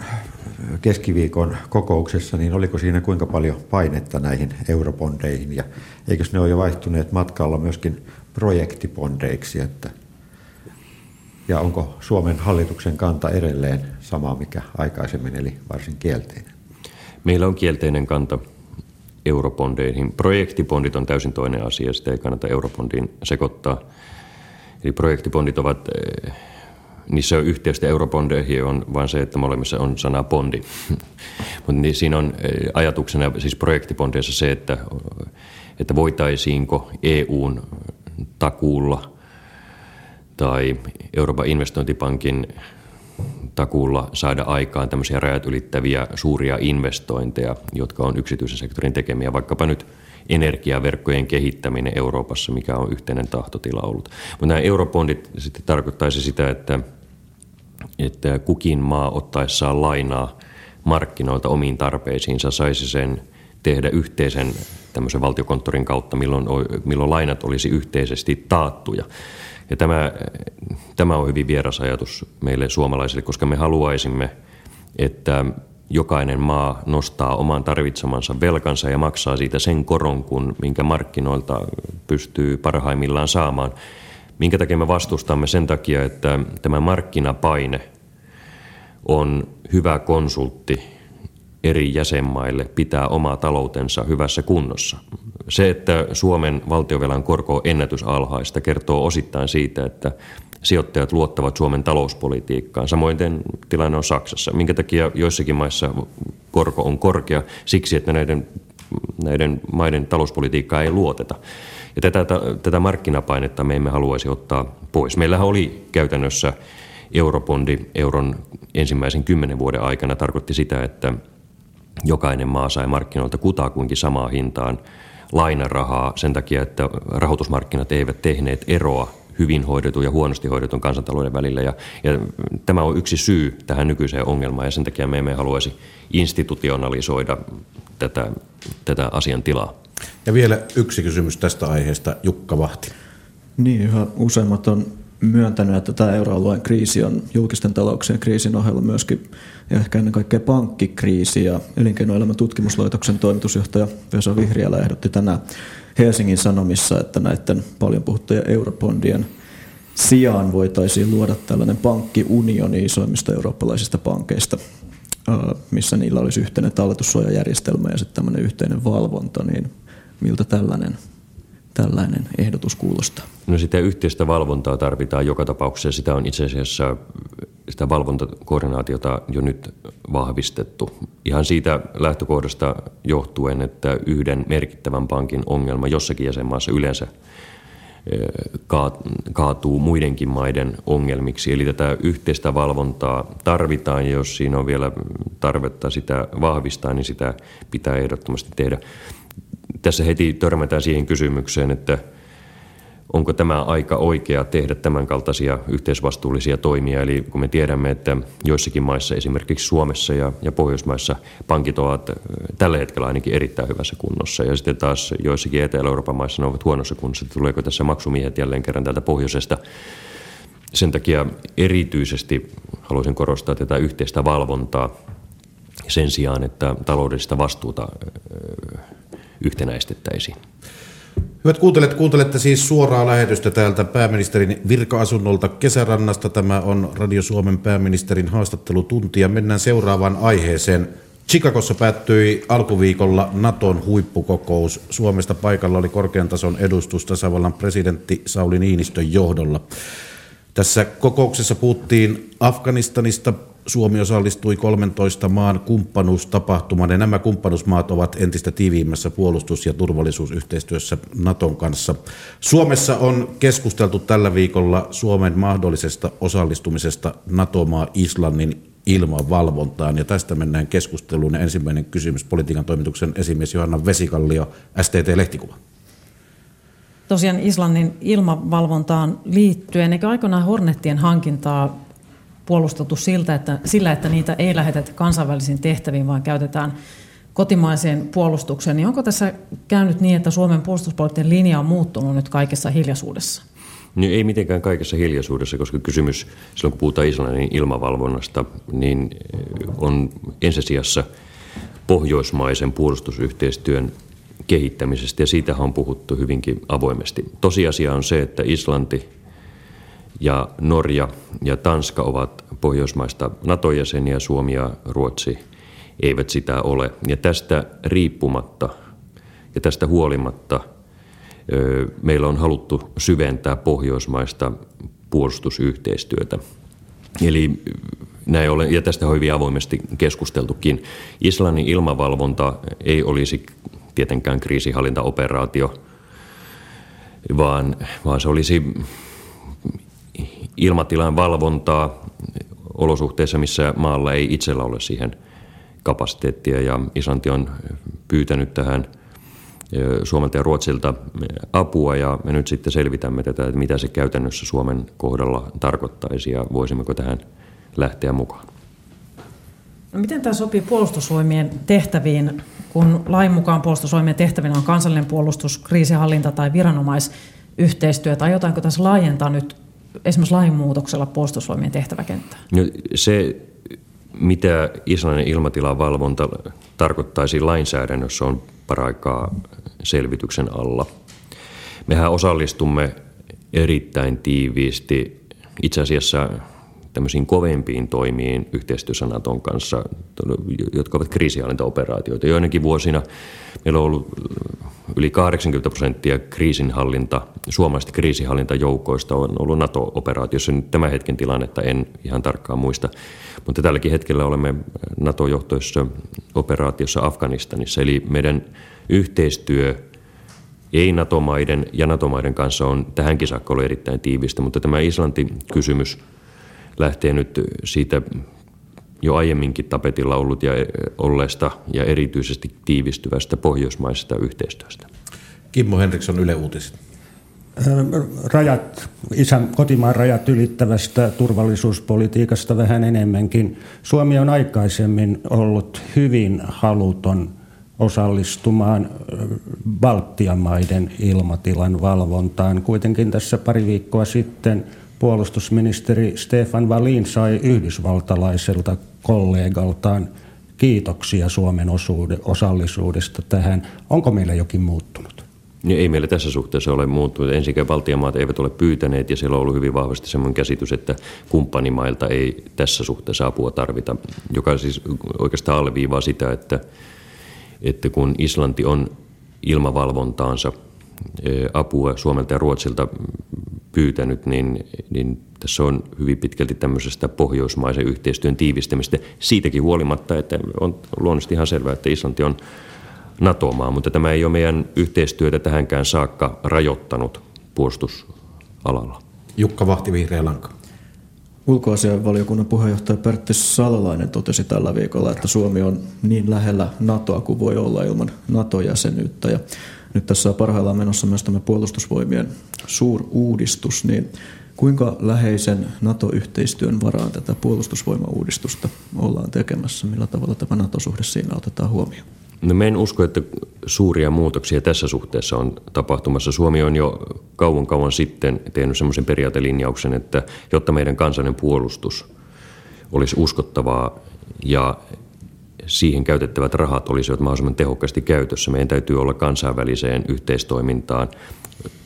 keskiviikon kokouksessa, niin oliko siinä kuinka paljon painetta näihin eurobondeihin ja eikö ne ole jo vaihtuneet matkalla myöskin projektibondeiksi, että ja onko Suomen hallituksen kanta edelleen sama, mikä aikaisemmin, eli varsin kielteinen? Meillä on kielteinen kanta eurobondeihin. Projektibondit on täysin toinen asia, sitä ei kannata eurobondiin sekoittaa. Eli projektibondit ovat eh, niissä on yhteistä eurobondeihin on vain se, että molemmissa on sana bondi. Mutta niin siinä on eh, ajatuksena siis projektibondeissa se, että että voitaisiinko EUn takuulla tai Euroopan investointipankin takuulla saada aikaan tämmöisiä rajat ylittäviä suuria investointeja, jotka on yksityisen sektorin tekemiä, vaikkapa nyt energiaverkkojen kehittäminen Euroopassa, mikä on yhteinen tahtotila ollut. Mutta nämä eurobondit sitten tarkoittaisi sitä, että, että kukin maa ottaessaan lainaa markkinoilta omiin tarpeisiinsa saisi sen tehdä yhteisen tämmöisen valtiokonttorin kautta, milloin, milloin lainat olisi yhteisesti taattuja. Ja tämä, tämä on hyvin vieras ajatus meille suomalaisille, koska me haluaisimme, että jokainen maa nostaa oman tarvitsemansa velkansa ja maksaa siitä sen koron, kun, minkä markkinoilta pystyy parhaimmillaan saamaan. Minkä takia me vastustamme sen takia, että tämä markkinapaine on hyvä konsultti eri jäsenmaille pitää omaa taloutensa hyvässä kunnossa. Se, että Suomen valtiovelan korko on ennätysalhaista, kertoo osittain siitä, että sijoittajat luottavat Suomen talouspolitiikkaan. Samoin tilanne on Saksassa. Minkä takia joissakin maissa korko on korkea? Siksi, että näiden, näiden maiden talouspolitiikkaa ei luoteta. Ja tätä, tätä markkinapainetta me emme haluaisi ottaa pois. Meillähän oli käytännössä europondi euron ensimmäisen kymmenen vuoden aikana tarkoitti sitä, että jokainen maa sai markkinoilta kutakuinkin samaa hintaan lainarahaa sen takia, että rahoitusmarkkinat eivät tehneet eroa hyvin hoidetun ja huonosti hoidetun kansantalouden välillä. Ja, ja tämä on yksi syy tähän nykyiseen ongelmaan ja sen takia me emme haluaisi institutionalisoida tätä, tätä asian tilaa. Ja vielä yksi kysymys tästä aiheesta, Jukka Vahti. Niin, yhä useimmat on myöntänyt, että tämä euroalueen kriisi on julkisten talouksien kriisin ohella myöskin ja ehkä ennen kaikkea pankkikriisi. Ja elinkeinoelämän tutkimuslaitoksen toimitusjohtaja Vesa Vihriälä ehdotti tänään Helsingin Sanomissa, että näiden paljon puhuttujen eurobondien sijaan voitaisiin luoda tällainen pankkiunioni isoimmista eurooppalaisista pankeista, missä niillä olisi yhteinen talletussuojajärjestelmä ja sitten tämmöinen yhteinen valvonta, niin miltä tällainen tällainen ehdotus kuulostaa? No sitä yhteistä valvontaa tarvitaan joka tapauksessa. Sitä on itse asiassa sitä valvontakoordinaatiota jo nyt vahvistettu. Ihan siitä lähtökohdasta johtuen, että yhden merkittävän pankin ongelma jossakin jäsenmaassa yleensä eh, kaatuu muidenkin maiden ongelmiksi. Eli tätä yhteistä valvontaa tarvitaan ja jos siinä on vielä tarvetta sitä vahvistaa, niin sitä pitää ehdottomasti tehdä tässä heti törmätään siihen kysymykseen, että onko tämä aika oikea tehdä tämän kaltaisia yhteisvastuullisia toimia. Eli kun me tiedämme, että joissakin maissa, esimerkiksi Suomessa ja, ja Pohjoismaissa, pankit ovat tällä hetkellä ainakin erittäin hyvässä kunnossa. Ja sitten taas joissakin Etelä-Euroopan maissa ne ovat huonossa kunnossa. Tuleeko tässä maksumiehet jälleen kerran täältä pohjoisesta? Sen takia erityisesti haluaisin korostaa tätä yhteistä valvontaa sen sijaan, että taloudellista vastuuta yhtenäistettäisiin. Hyvät kuuntelet, kuuntelette siis suoraa lähetystä täältä pääministerin virka-asunnolta Kesärannasta. Tämä on Radio Suomen pääministerin haastattelutunti ja mennään seuraavaan aiheeseen. Chicagossa päättyi alkuviikolla Naton huippukokous. Suomesta paikalla oli korkean tason edustus tasavallan presidentti Sauli Niinistön johdolla. Tässä kokouksessa puhuttiin Afganistanista, Suomi osallistui 13 maan kumppanuustapahtumaan ja nämä kumppanuusmaat ovat entistä tiiviimmässä puolustus- ja turvallisuusyhteistyössä Naton kanssa. Suomessa on keskusteltu tällä viikolla Suomen mahdollisesta osallistumisesta NATO-maa Islannin ilmavalvontaan ja tästä mennään keskusteluun. Ja ensimmäinen kysymys politiikan toimituksen esimies Johanna Vesikallio, STT-lehtikuva. Tosiaan Islannin ilmavalvontaan liittyen, eikö aikoinaan Hornettien hankintaa puolustettu siltä, että, sillä, että niitä ei lähetetä kansainvälisiin tehtäviin, vaan käytetään kotimaiseen puolustukseen, niin onko tässä käynyt niin, että Suomen puolustuspoliittinen linja on muuttunut nyt kaikessa hiljaisuudessa? Niin ei mitenkään kaikessa hiljaisuudessa, koska kysymys, silloin kun puhutaan Islannin ilmavalvonnasta, niin on ensisijassa pohjoismaisen puolustusyhteistyön kehittämisestä, ja siitä on puhuttu hyvinkin avoimesti. Tosiasia on se, että Islanti ja Norja ja Tanska ovat pohjoismaista NATO-jäseniä, Suomi ja Ruotsi eivät sitä ole. Ja tästä riippumatta ja tästä huolimatta meillä on haluttu syventää pohjoismaista puolustusyhteistyötä. Eli näin ole, ja tästä on hyvin avoimesti keskusteltukin. Islannin ilmavalvonta ei olisi tietenkään kriisihallintaoperaatio, vaan, vaan se olisi ilmatilan valvontaa olosuhteissa, missä maalla ei itsellä ole siihen kapasiteettia. Ja Islanti on pyytänyt tähän Suomelta ja Ruotsilta apua ja me nyt sitten selvitämme tätä, että mitä se käytännössä Suomen kohdalla tarkoittaisi ja voisimmeko tähän lähteä mukaan. No miten tämä sopii puolustusvoimien tehtäviin, kun lain mukaan puolustusvoimien tehtävinä on kansallinen puolustus, kriisihallinta tai viranomaisyhteistyö, tai jotainko tässä laajentaa nyt esimerkiksi lainmuutoksella puolustusvoimien tehtäväkenttää? No, se, mitä Islannin ilmatilan valvonta tarkoittaisi lainsäädännössä, on paraikaa selvityksen alla. Mehän osallistumme erittäin tiiviisti itse asiassa tämmöisiin kovempiin toimiin yhteistyössä Naton kanssa, jotka ovat kriisihallintaoperaatioita. Joinakin vuosina meillä on ollut yli 80 prosenttia kriisinhallinta, suomalaisista kriisinhallintajoukoista on ollut NATO-operaatiossa. Nyt tämän hetken tilannetta en ihan tarkkaan muista, mutta tälläkin hetkellä olemme NATO-johtoisessa operaatiossa Afganistanissa. Eli meidän yhteistyö ei NATO-maiden ja NATO-maiden kanssa on tähänkin saakka ollut erittäin tiivistä, mutta tämä Islanti-kysymys lähtee nyt siitä jo aiemminkin tapetilla ollut ja olleesta ja erityisesti tiivistyvästä pohjoismaisesta yhteistyöstä. Kimmo Henriksson, Yle Uutiset. Rajat, isän kotimaan rajat ylittävästä turvallisuuspolitiikasta vähän enemmänkin. Suomi on aikaisemmin ollut hyvin haluton osallistumaan Baltian maiden ilmatilan valvontaan. Kuitenkin tässä pari viikkoa sitten puolustusministeri Stefan Wallin sai yhdysvaltalaiselta kollegaltaan kiitoksia Suomen osallisuudesta tähän. Onko meillä jokin muuttunut? Niin ei meillä tässä suhteessa ole muuttunut. Ensinnäkin Baltiamaat eivät ole pyytäneet ja siellä on ollut hyvin vahvasti sellainen käsitys, että kumppanimailta ei tässä suhteessa apua tarvita, joka siis oikeastaan alleviivaa sitä, että, että kun Islanti on ilmavalvontaansa apua Suomelta ja Ruotsilta pyytänyt, niin, niin tässä on hyvin pitkälti tämmöisestä pohjoismaisen yhteistyön tiivistämistä. Siitäkin huolimatta, että on luonnollisesti ihan selvää, että Islanti on NATO-maa, mutta tämä ei ole meidän yhteistyötä tähänkään saakka rajoittanut puolustusalalla. Jukka Vahti, Vihreä Lanka. Ulkoasianvaliokunnan puheenjohtaja Pertti Salolainen totesi tällä viikolla, että Suomi on niin lähellä NATOa kuin voi olla ilman NATO-jäsenyyttä. Ja nyt tässä on parhaillaan menossa myös tämä puolustusvoimien suuruudistus, niin kuinka läheisen NATO-yhteistyön varaan tätä puolustusvoimauudistusta ollaan tekemässä? Millä tavalla tämä NATO-suhde siinä otetaan huomioon? No me en usko, että suuria muutoksia tässä suhteessa on tapahtumassa. Suomi on jo kauan kauan sitten tehnyt sellaisen periaatelinjauksen, että jotta meidän kansallinen puolustus olisi uskottavaa ja siihen käytettävät rahat olisivat mahdollisimman tehokkaasti käytössä. Meidän täytyy olla kansainväliseen yhteistoimintaan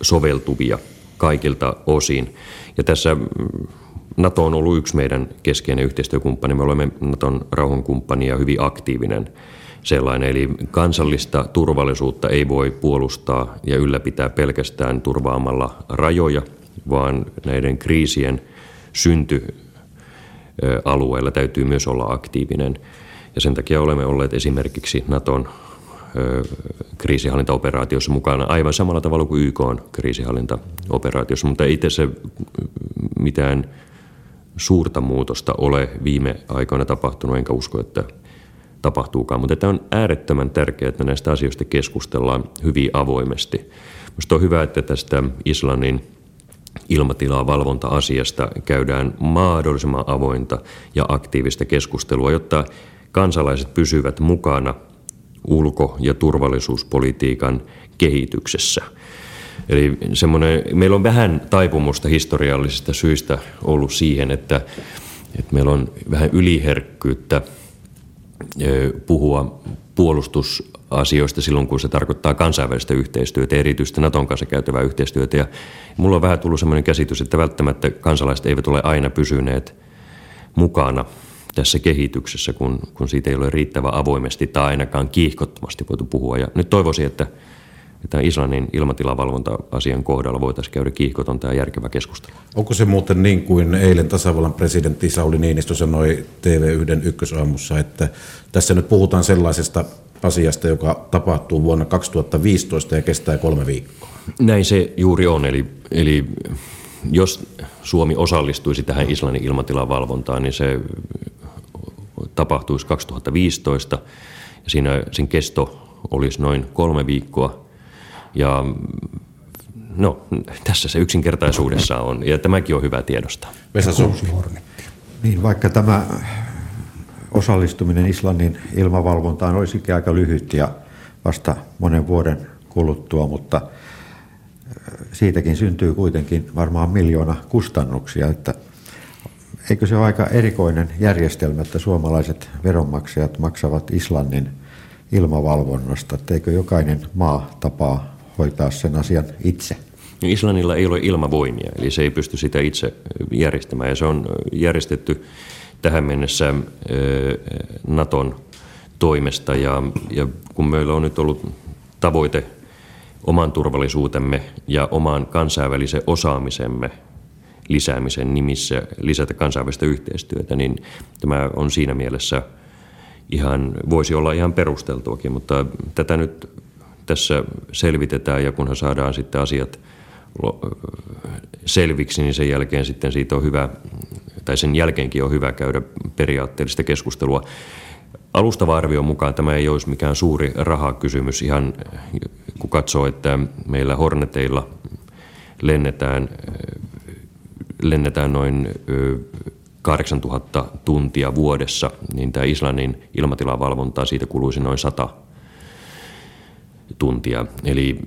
soveltuvia kaikilta osin. Ja tässä mm, NATO on ollut yksi meidän keskeinen yhteistyökumppani. Me olemme Naton rauhankumppani ja hyvin aktiivinen sellainen. Eli kansallista turvallisuutta ei voi puolustaa ja ylläpitää pelkästään turvaamalla rajoja, vaan näiden kriisien synty täytyy myös olla aktiivinen. Ja sen takia olemme olleet esimerkiksi Naton kriisihallintaoperaatiossa mukana aivan samalla tavalla kuin YK on kriisihallintaoperaatiossa, mutta ei tässä mitään suurta muutosta ole viime aikoina tapahtunut, enkä usko, että tapahtuukaan. Mutta tämä on äärettömän tärkeää, että näistä asioista keskustellaan hyvin avoimesti. Minusta on hyvä, että tästä Islannin ilmatilaa valvonta-asiasta käydään mahdollisimman avointa ja aktiivista keskustelua, jotta kansalaiset pysyvät mukana ulko- ja turvallisuuspolitiikan kehityksessä. Eli semmoinen, meillä on vähän taipumusta historiallisista syistä ollut siihen, että, että meillä on vähän yliherkkyyttä puhua puolustusasioista silloin, kun se tarkoittaa kansainvälistä yhteistyötä, erityisesti Naton kanssa käytävää yhteistyötä. Ja mulla on vähän tullut sellainen käsitys, että välttämättä kansalaiset eivät ole aina pysyneet mukana tässä kehityksessä, kun, kun siitä ei ole riittävän avoimesti tai ainakaan kiihkottomasti voitu puhua. Ja nyt toivoisin, että, että Islannin ilmatilavalvonta-asian kohdalla voitaisiin käydä kiihkotonta ja järkevä keskustelu. Onko se muuten niin kuin eilen tasavallan presidentti Sauli Niinistö sanoi TV1 ykkösaamussa, että tässä nyt puhutaan sellaisesta asiasta, joka tapahtuu vuonna 2015 ja kestää kolme viikkoa. Näin se juuri on. Eli, eli jos Suomi osallistuisi tähän Islannin ilmatilan valvontaan, niin se tapahtuisi 2015 ja siinä sen kesto olisi noin kolme viikkoa. Ja no, tässä se yksinkertaisuudessa on ja tämäkin on hyvä tiedostaa. Vesa Niin, vaikka tämä osallistuminen Islannin ilmavalvontaan olisikin aika lyhyt ja vasta monen vuoden kuluttua, mutta siitäkin syntyy kuitenkin varmaan miljoona kustannuksia, että eikö se ole aika erikoinen järjestelmä, että suomalaiset veronmaksajat maksavat Islannin ilmavalvonnasta, että eikö jokainen maa tapaa hoitaa sen asian itse? No Islannilla ei ole ilmavoimia, eli se ei pysty sitä itse järjestämään ja se on järjestetty tähän mennessä Naton toimesta ja, ja kun meillä on nyt ollut tavoite oman turvallisuutemme ja oman kansainvälisen osaamisemme lisäämisen nimissä lisätä kansainvälistä yhteistyötä, niin tämä on siinä mielessä ihan, voisi olla ihan perusteltuakin, mutta tätä nyt tässä selvitetään ja kunhan saadaan sitten asiat selviksi, niin sen jälkeen sitten siitä on hyvä, tai sen jälkeenkin on hyvä käydä periaatteellista keskustelua. Alustava arvion mukaan tämä ei olisi mikään suuri rahakysymys, ihan kun katsoo, että meillä Horneteilla lennetään, lennetään noin 8000 tuntia vuodessa, niin tämä Islannin ilmatilavalvontaa siitä kuluisi noin 100 tuntia. Eli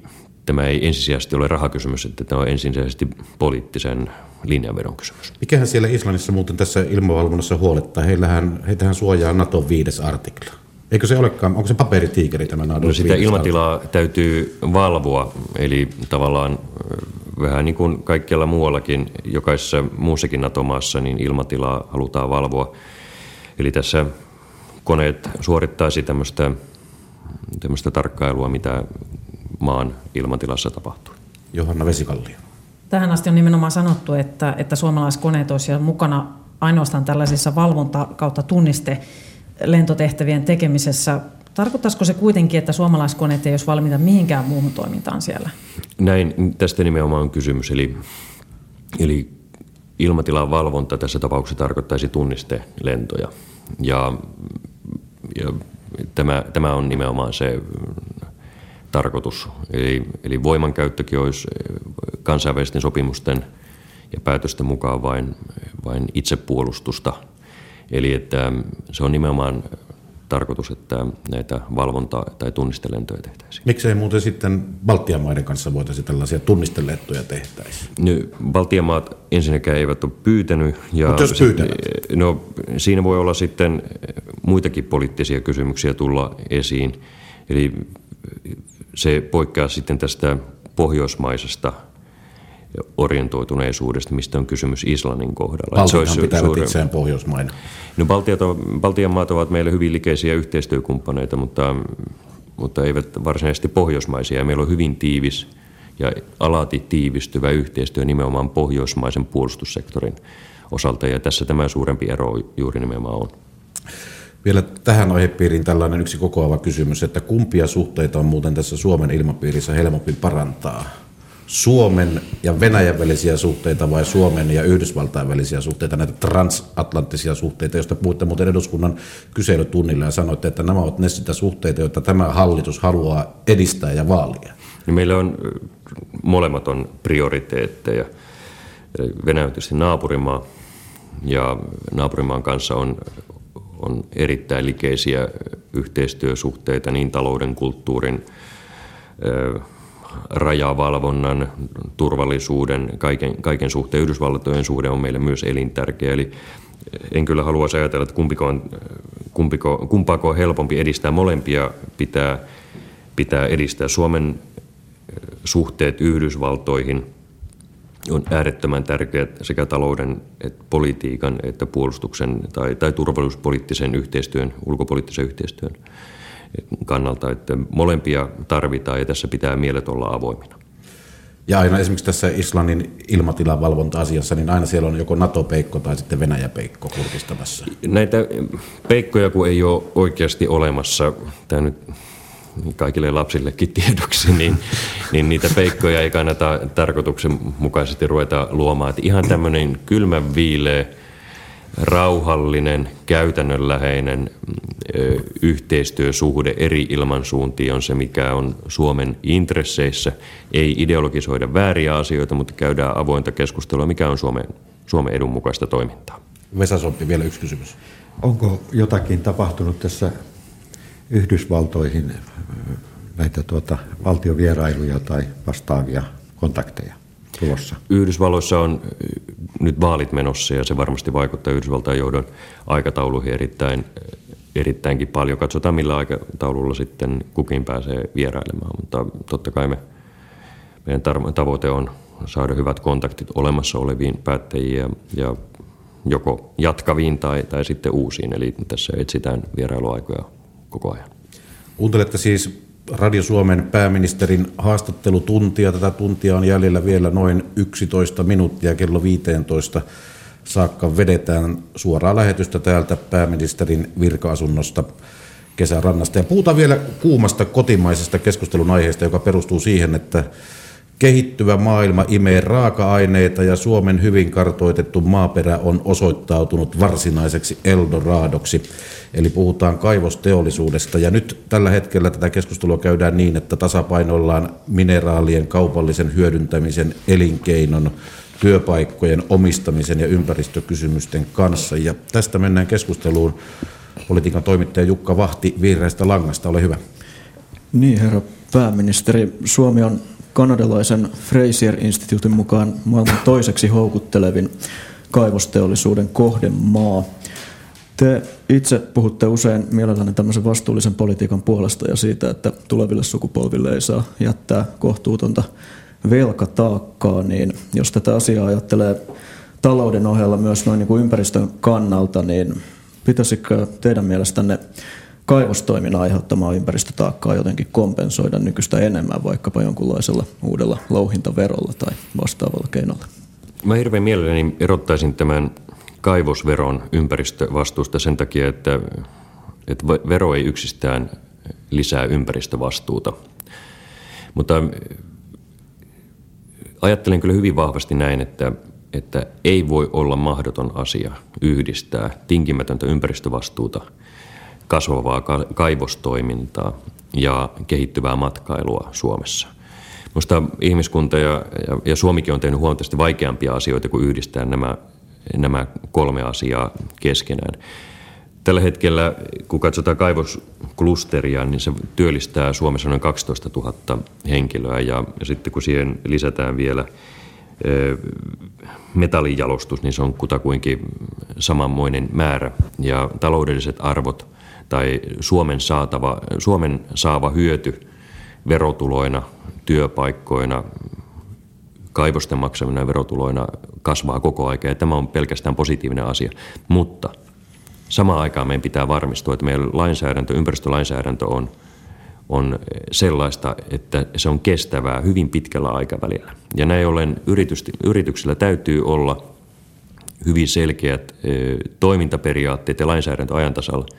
tämä ei ensisijaisesti ole rahakysymys, että tämä on ensisijaisesti poliittisen linjanvedon kysymys. Mikähän siellä Islannissa muuten tässä ilmavalvonnassa huolettaa? Heillähän, heitähän suojaa Naton viides artikla. Eikö se olekaan, onko se paperitiikeri tämä Naton no sitä ilmatilaa artikla? täytyy valvoa, eli tavallaan vähän niin kuin kaikkialla muuallakin, jokaisessa muussakin NATO-maassa, niin ilmatilaa halutaan valvoa. Eli tässä koneet suorittaisi tämmöistä, tämmöistä tarkkailua, mitä maan ilmatilassa tapahtuu. Johanna Vesikallio. Tähän asti on nimenomaan sanottu, että, että suomalaiskoneet olisivat mukana ainoastaan tällaisissa valvonta- kautta tunniste lentotehtävien tekemisessä. Tarkoittaisiko se kuitenkin, että suomalaiskoneet ei olisi valmiita mihinkään muuhun toimintaan siellä? Näin, tästä nimenomaan on kysymys. Eli, eli ilmatilan valvonta tässä tapauksessa tarkoittaisi tunnistelentoja. Ja, ja tämä, tämä on nimenomaan se tarkoitus. Eli, eli voimankäyttökin olisi kansainvälisten sopimusten ja päätösten mukaan vain, vain itsepuolustusta. Eli että se on nimenomaan tarkoitus, että näitä valvonta- tai tunnistelentoja tehtäisiin. Miksei muuten sitten Baltian maiden kanssa voitaisiin tällaisia tunnistelentoja tehtäisiin? No, Baltian maat ensinnäkään eivät ole pyytänyt. Ja Mutta jos pyytävät? No, siinä voi olla sitten muitakin poliittisia kysymyksiä tulla esiin. Eli se poikkeaa sitten tästä pohjoismaisesta orientoituneisuudesta, mistä on kysymys Islannin kohdalla. Baltian pitävät suure... itseään pohjoismaina. No, Baltiat Baltian maat ovat meille hyvin likeisiä yhteistyökumppaneita, mutta, mutta eivät varsinaisesti pohjoismaisia. Meillä on hyvin tiivis ja alati tiivistyvä yhteistyö nimenomaan pohjoismaisen puolustussektorin osalta, ja tässä tämä suurempi ero juuri nimenomaan on. Vielä tähän aihepiiriin tällainen yksi kokoava kysymys, että kumpia suhteita on muuten tässä Suomen ilmapiirissä helpompi parantaa? Suomen ja Venäjän välisiä suhteita vai Suomen ja Yhdysvaltain välisiä suhteita, näitä transatlanttisia suhteita, joista puhutte muuten eduskunnan kyselytunnilla ja sanoitte, että nämä ovat ne sitä suhteita, joita tämä hallitus haluaa edistää ja vaalia. Niin meillä on molemmat on prioriteetteja. Venäjä on tietysti naapurimaa ja naapurimaan kanssa on on erittäin likeisiä yhteistyösuhteita niin talouden, kulttuurin, rajavalvonnan, turvallisuuden, kaiken, kaiken suhteen. Yhdysvaltojen suhde on meille myös elintärkeä. Eli en kyllä halua ajatella, että kumpiko on, kumpiko, kumpaako on helpompi edistää. Molempia pitää, pitää edistää. Suomen suhteet Yhdysvaltoihin – on äärettömän tärkeä sekä talouden, että politiikan, että puolustuksen tai, tai turvallisuuspoliittisen yhteistyön, ulkopoliittisen yhteistyön kannalta. Että molempia tarvitaan ja tässä pitää mielet olla avoimina. Ja aina esimerkiksi tässä Islannin ilmatilan valvonta-asiassa, niin aina siellä on joko NATO-peikko tai sitten Venäjä-peikko kurkistamassa. näitä peikkoja kun ei ole oikeasti olemassa, tämä nyt kaikille lapsillekin tiedoksi, niin, niin niitä peikkoja ei kannata tarkoituksenmukaisesti ruveta luomaan. Että ihan tämmöinen kylmän viileä, rauhallinen, käytännönläheinen ö, yhteistyösuhde eri ilmansuuntiin on se, mikä on Suomen intresseissä. Ei ideologisoida vääriä asioita, mutta käydään avointa keskustelua, mikä on Suomen, Suomen edun mukaista toimintaa. Vesa Soppi, vielä yksi kysymys. Onko jotakin tapahtunut tässä Yhdysvaltoihin näitä tuota, valtiovierailuja tai vastaavia kontakteja tulossa? Yhdysvalloissa on nyt vaalit menossa ja se varmasti vaikuttaa Yhdysvaltain johdon aikatauluihin erittäin, erittäinkin paljon. Katsotaan millä aikataululla sitten kukin pääsee vierailemaan, mutta totta kai me, meidän tavoite on saada hyvät kontaktit olemassa oleviin päättäjiin ja, ja joko jatkaviin tai, tai sitten uusiin. Eli tässä etsitään vierailuaikoja koko ajan. Kuuntelette siis Radio Suomen pääministerin haastattelutuntia. Tätä tuntia on jäljellä vielä noin 11 minuuttia kello 15 saakka vedetään suoraa lähetystä täältä pääministerin virka-asunnosta kesärannasta. Ja puhutaan vielä kuumasta kotimaisesta keskustelun aiheesta, joka perustuu siihen, että Kehittyvä maailma imee raaka-aineita ja Suomen hyvin kartoitettu maaperä on osoittautunut varsinaiseksi Eldoradoksi. Eli puhutaan kaivosteollisuudesta ja nyt tällä hetkellä tätä keskustelua käydään niin, että tasapainoillaan mineraalien kaupallisen hyödyntämisen, elinkeinon, työpaikkojen omistamisen ja ympäristökysymysten kanssa. Ja tästä mennään keskusteluun. Politiikan toimittaja Jukka Vahti Vihreästä Langasta, ole hyvä. Niin, herra pääministeri. Suomi on kanadalaisen Fraser-instituutin mukaan maailman toiseksi houkuttelevin kaivosteollisuuden kohdemaa. Te itse puhutte usein mielellänne tämmöisen vastuullisen politiikan puolesta ja siitä, että tuleville sukupolville ei saa jättää kohtuutonta velkataakkaa, niin jos tätä asiaa ajattelee talouden ohella myös noin niin kuin ympäristön kannalta, niin pitäisikö teidän mielestänne kaivostoiminnan aiheuttamaa ympäristötaakkaa jotenkin kompensoida nykyistä enemmän vaikkapa jonkunlaisella uudella louhintaverolla tai vastaavalla keinolla? Mä hirveän mielelläni erottaisin tämän kaivosveron ympäristövastuusta sen takia, että, että vero ei yksistään lisää ympäristövastuuta. Mutta ajattelen kyllä hyvin vahvasti näin, että, että ei voi olla mahdoton asia yhdistää tinkimätöntä ympäristövastuuta – kasvavaa kaivostoimintaa ja kehittyvää matkailua Suomessa. Minusta ihmiskunta ja, ja, ja Suomikin on tehnyt huomattavasti vaikeampia asioita kuin yhdistää nämä, nämä kolme asiaa keskenään. Tällä hetkellä, kun katsotaan kaivosklusteria, niin se työllistää Suomessa noin 12 000 henkilöä ja, sitten kun siihen lisätään vielä metallijalostus, niin se on kutakuinkin samanmoinen määrä. Ja taloudelliset arvot tai Suomen, saatava, Suomen saava hyöty verotuloina, työpaikkoina, kaivosten maksamina verotuloina kasvaa koko ajan ja tämä on pelkästään positiivinen asia. Mutta samaan aikaan meidän pitää varmistua, että meidän lainsäädäntö, ympäristölainsäädäntö on, on sellaista, että se on kestävää hyvin pitkällä aikavälillä. Ja näin ollen yrityksillä täytyy olla hyvin selkeät toimintaperiaatteet ja lainsäädäntö ajantasalla –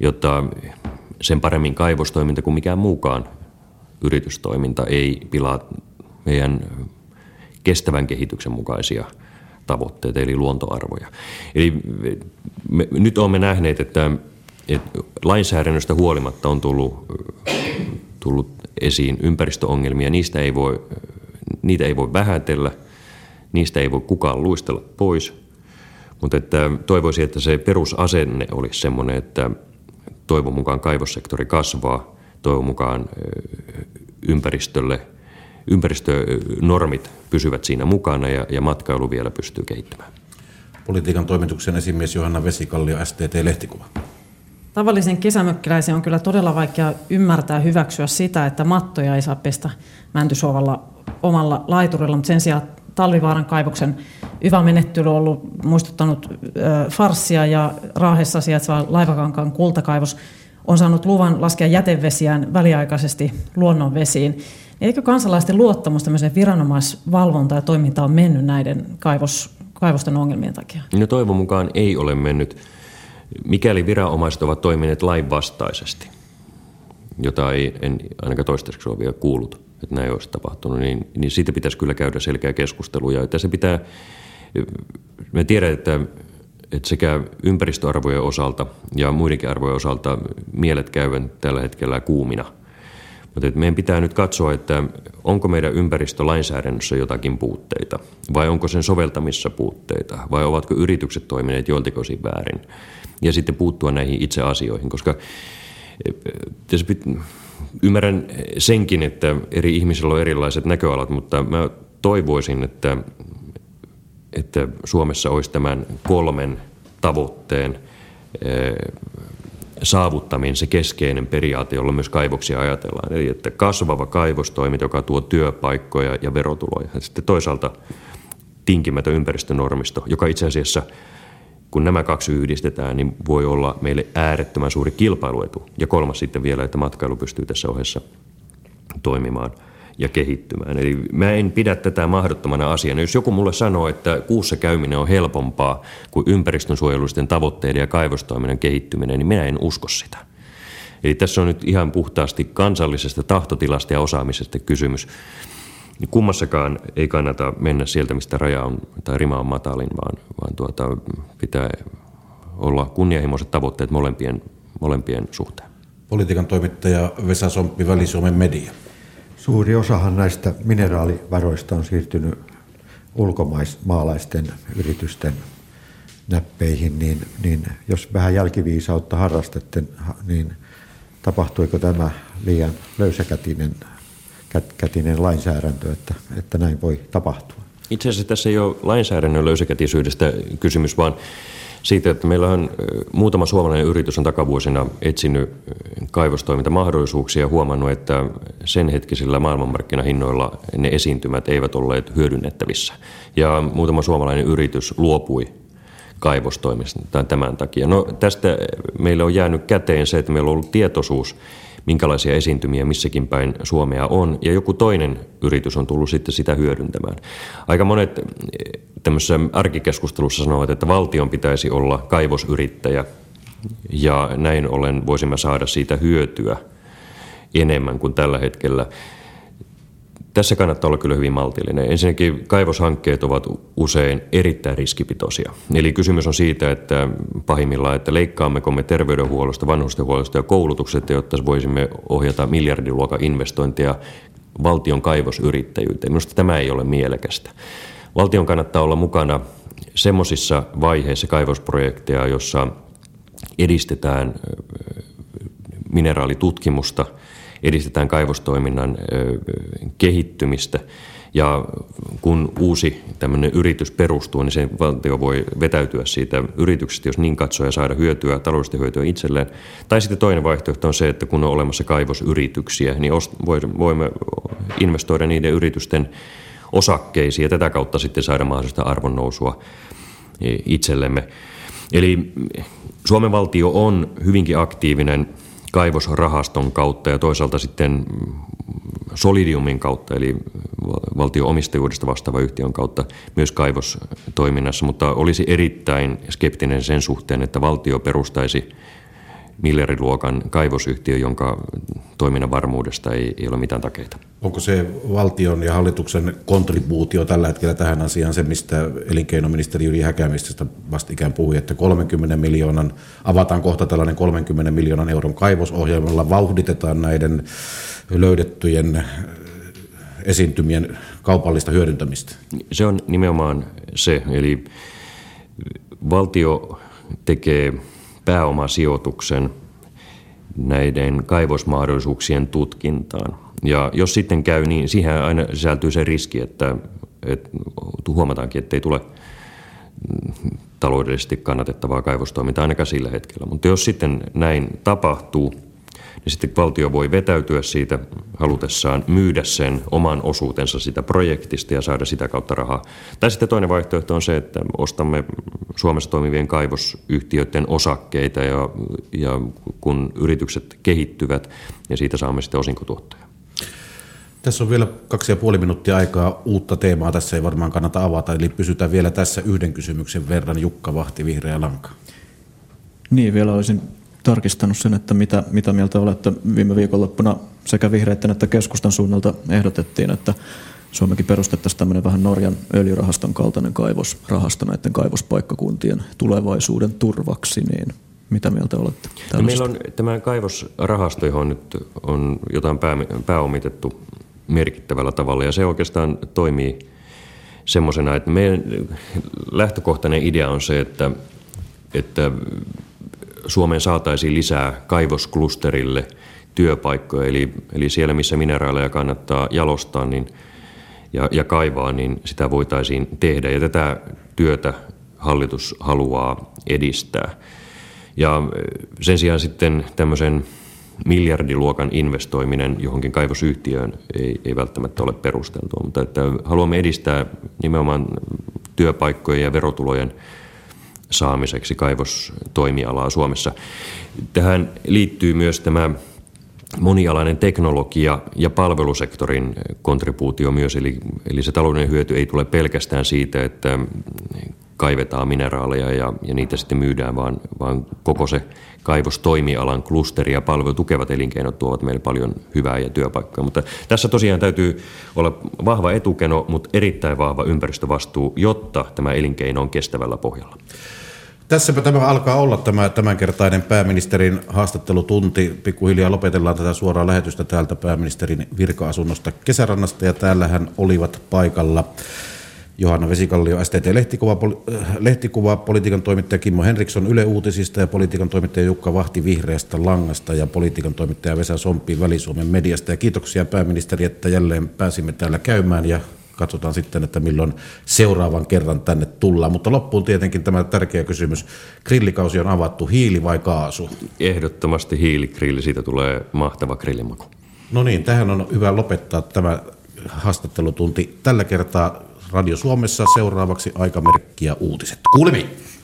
jotta sen paremmin kaivostoiminta kuin mikään muukaan yritystoiminta ei pilaa meidän kestävän kehityksen mukaisia tavoitteita, eli luontoarvoja. Eli me, nyt olemme nähneet, että, että lainsäädännöstä huolimatta on tullut, tullut esiin ympäristöongelmia. Niistä ei voi, niitä ei voi vähätellä, niistä ei voi kukaan luistella pois, mutta että toivoisin, että se perusasenne olisi sellainen, että toivon mukaan kaivossektori kasvaa, toivon mukaan ympäristölle, ympäristönormit pysyvät siinä mukana ja, ja matkailu vielä pystyy kehittämään. Politiikan toimituksen esimies Johanna Vesikallio, STT-lehtikuva. Tavallisen kesämökkiläisen on kyllä todella vaikea ymmärtää ja hyväksyä sitä, että mattoja ei saa pestä Mäntysuovalla omalla laiturilla, mutta sen sijaan Talvivaaran kaivoksen YVA-menettely on ollut muistuttanut farssia ja Raahessa sijaitseva Laivakankaan kultakaivos on saanut luvan laskea jätevesiään väliaikaisesti luonnonvesiin. Eikö kansalaisten luottamus tämmöiseen viranomaisvalvontaan ja toimintaan mennyt näiden kaivos, kaivosten ongelmien takia? No toivon mukaan ei ole mennyt. Mikäli viranomaiset ovat toimineet lainvastaisesti, jota ei en ainakaan toistaiseksi ole vielä kuullut, että näin olisi tapahtunut, niin, niin siitä pitäisi kyllä käydä selkeä keskustelu. Ja että se pitää, me tiedän, että, että sekä ympäristöarvojen osalta ja muidenkin arvojen osalta mielet käyvät tällä hetkellä kuumina – mutta meidän pitää nyt katsoa, että onko meidän ympäristölainsäädännössä jotakin puutteita, vai onko sen soveltamissa puutteita, vai ovatko yritykset toimineet joiltakin osin väärin. Ja sitten puuttua näihin itse asioihin, koska ymmärrän senkin, että eri ihmisillä on erilaiset näköalat, mutta mä toivoisin, että, että Suomessa olisi tämän kolmen tavoitteen eh, saavuttaminen se keskeinen periaate, jolla myös kaivoksia ajatellaan. Eli että kasvava kaivostoiminta, joka tuo työpaikkoja ja verotuloja. Ja sitten toisaalta tinkimätön ympäristönormisto, joka itse asiassa, kun nämä kaksi yhdistetään, niin voi olla meille äärettömän suuri kilpailuetu. Ja kolmas sitten vielä, että matkailu pystyy tässä ohessa toimimaan – ja kehittymään. Eli mä en pidä tätä mahdottomana asiana. Jos joku mulle sanoo, että kuussa käyminen on helpompaa kuin ympäristönsuojelullisten tavoitteiden ja kaivostoiminnan kehittyminen, niin minä en usko sitä. Eli tässä on nyt ihan puhtaasti kansallisesta tahtotilasta ja osaamisesta kysymys. Kummassakaan ei kannata mennä sieltä, mistä raja on tai rima on matalin, vaan, vaan tuota, pitää olla kunnianhimoiset tavoitteet molempien, molempien suhteen. Politiikan toimittaja Vesa Somppi, Väli-Suomen media. Suuri osahan näistä mineraalivaroista on siirtynyt ulkomaalaisten yritysten näppeihin, niin, niin jos vähän jälkiviisautta harrastette, niin tapahtuiko tämä liian löysäkätinen kätinen lainsäädäntö, että, että näin voi tapahtua? Itse asiassa tässä ei ole lainsäädännön löysäkätisyydestä kysymys, vaan siitä, että meillä on muutama suomalainen yritys on takavuosina etsinyt kaivostoimintamahdollisuuksia ja huomannut, että sen hetkisillä maailmanmarkkinahinnoilla ne esiintymät eivät olleet hyödynnettävissä. Ja muutama suomalainen yritys luopui kaivostoimista tämän takia. No tästä meille on jäänyt käteen se, että meillä on ollut tietoisuus minkälaisia esiintymiä missäkin päin Suomea on, ja joku toinen yritys on tullut sitten sitä hyödyntämään. Aika monet eh, tämmöisessä arkikeskustelussa sanovat, että valtion pitäisi olla kaivosyrittäjä, ja näin ollen voisimme saada siitä hyötyä enemmän kuin tällä hetkellä. Tässä kannattaa olla kyllä hyvin maltillinen. Ensinnäkin kaivoshankkeet ovat usein erittäin riskipitoisia. Eli kysymys on siitä, että pahimmillaan, että leikkaammeko me terveydenhuollosta, vanhustenhuollosta ja koulutuksesta, jotta voisimme ohjata miljardiluokan investointeja valtion kaivosyrittäjyyteen. Minusta tämä ei ole mielekästä. Valtion kannattaa olla mukana semmoisissa vaiheissa kaivosprojekteja, jossa edistetään mineraalitutkimusta – edistetään kaivostoiminnan kehittymistä. Ja kun uusi tämmöinen yritys perustuu, niin se valtio voi vetäytyä siitä yrityksestä, jos niin katsoo ja saada hyötyä, taloudellista hyötyä itselleen. Tai sitten toinen vaihtoehto on se, että kun on olemassa kaivosyrityksiä, niin voimme investoida niiden yritysten osakkeisiin ja tätä kautta sitten saada mahdollista arvonnousua e, itsellemme. Eli Suomen valtio on hyvinkin aktiivinen – kaivosrahaston kautta ja toisaalta sitten Solidiumin kautta, eli valtio-omistajuudesta vastaava yhtiön kautta myös kaivostoiminnassa, mutta olisi erittäin skeptinen sen suhteen, että valtio perustaisi miljardiluokan kaivosyhtiö, jonka toiminnan varmuudesta ei, ei ole mitään takeita. Onko se valtion ja hallituksen kontribuutio tällä hetkellä tähän asiaan se, mistä elinkeinoministeri Jyri Häkämisestä vastikään puhui, että 30 miljoonan, avataan kohta tällainen 30 miljoonan euron kaivosohjelmalla, vauhditetaan näiden löydettyjen esiintymien kaupallista hyödyntämistä? Se on nimenomaan se, eli valtio tekee pääomasijoituksen näiden kaivosmahdollisuuksien tutkintaan. Ja jos sitten käy niin, siihen aina sisältyy se riski, että, että huomataankin, että ei tule taloudellisesti kannatettavaa kaivostoimintaa ainakaan sillä hetkellä. Mutta jos sitten näin tapahtuu, niin sitten valtio voi vetäytyä siitä halutessaan myydä sen oman osuutensa sitä projektista ja saada sitä kautta rahaa. Tai sitten toinen vaihtoehto on se, että ostamme Suomessa toimivien kaivosyhtiöiden osakkeita ja, ja kun yritykset kehittyvät, niin siitä saamme sitten osinkotuottoja. Tässä on vielä kaksi ja puoli minuuttia aikaa uutta teemaa. Tässä ei varmaan kannata avata, eli pysytään vielä tässä yhden kysymyksen verran. Jukka Vahti, Vihreä Lanka. Niin, vielä olisin tarkistanut sen, että mitä, mitä mieltä olette viime viikonloppuna sekä vihreiden että keskustan suunnalta ehdotettiin, että Suomekin perustettaisiin tämmöinen vähän Norjan öljyrahaston kaltainen kaivosrahasto näiden kaivospaikkakuntien tulevaisuuden turvaksi, niin mitä mieltä olette? No meillä on tämä kaivosrahasto, johon nyt on jotain pää, pääomitettu merkittävällä tavalla ja se oikeastaan toimii semmoisena, että meidän lähtökohtainen idea on se, että, että Suomeen saataisiin lisää kaivosklusterille työpaikkoja, eli, eli siellä missä mineraaleja kannattaa jalostaa niin, ja, ja kaivaa, niin sitä voitaisiin tehdä ja tätä työtä hallitus haluaa edistää. Ja sen sijaan sitten tämmöisen miljardiluokan investoiminen johonkin kaivosyhtiöön ei, ei välttämättä ole perusteltua, mutta että haluamme edistää nimenomaan työpaikkojen ja verotulojen saamiseksi kaivostoimialaa Suomessa. Tähän liittyy myös tämä monialainen teknologia ja palvelusektorin kontribuutio myös, eli, eli se taloudellinen hyöty ei tule pelkästään siitä, että kaivetaan mineraaleja ja, ja niitä sitten myydään, vaan, vaan koko se kaivostoimialan klusteri ja palvelu tukevat elinkeinot tuovat meille paljon hyvää ja työpaikkaa. Mutta tässä tosiaan täytyy olla vahva etukeno, mutta erittäin vahva ympäristövastuu, jotta tämä elinkeino on kestävällä pohjalla. Tässäpä tämä alkaa olla tämä tämänkertainen pääministerin haastattelutunti. Pikkuhiljaa lopetellaan tätä suoraa lähetystä täältä pääministerin virka-asunnosta kesärannasta ja täällähän olivat paikalla Johanna Vesikallio, STT Lehtikuva, Lehtikuva, politiikan toimittaja Kimmo Henriksson Yle Uutisista ja politiikan toimittaja Jukka Vahti Vihreästä Langasta ja politiikan toimittaja Vesa Sompi Väli-Suomen mediasta. Ja kiitoksia pääministeri, että jälleen pääsimme täällä käymään ja katsotaan sitten, että milloin seuraavan kerran tänne tullaan. Mutta loppuun tietenkin tämä tärkeä kysymys. Grillikausi on avattu, hiili vai kaasu? Ehdottomasti hiiligrilli, siitä tulee mahtava grillimaku. No niin, tähän on hyvä lopettaa tämä haastattelutunti. Tällä kertaa Radio Suomessa seuraavaksi aikamerkkiä uutiset. Kuulemiin!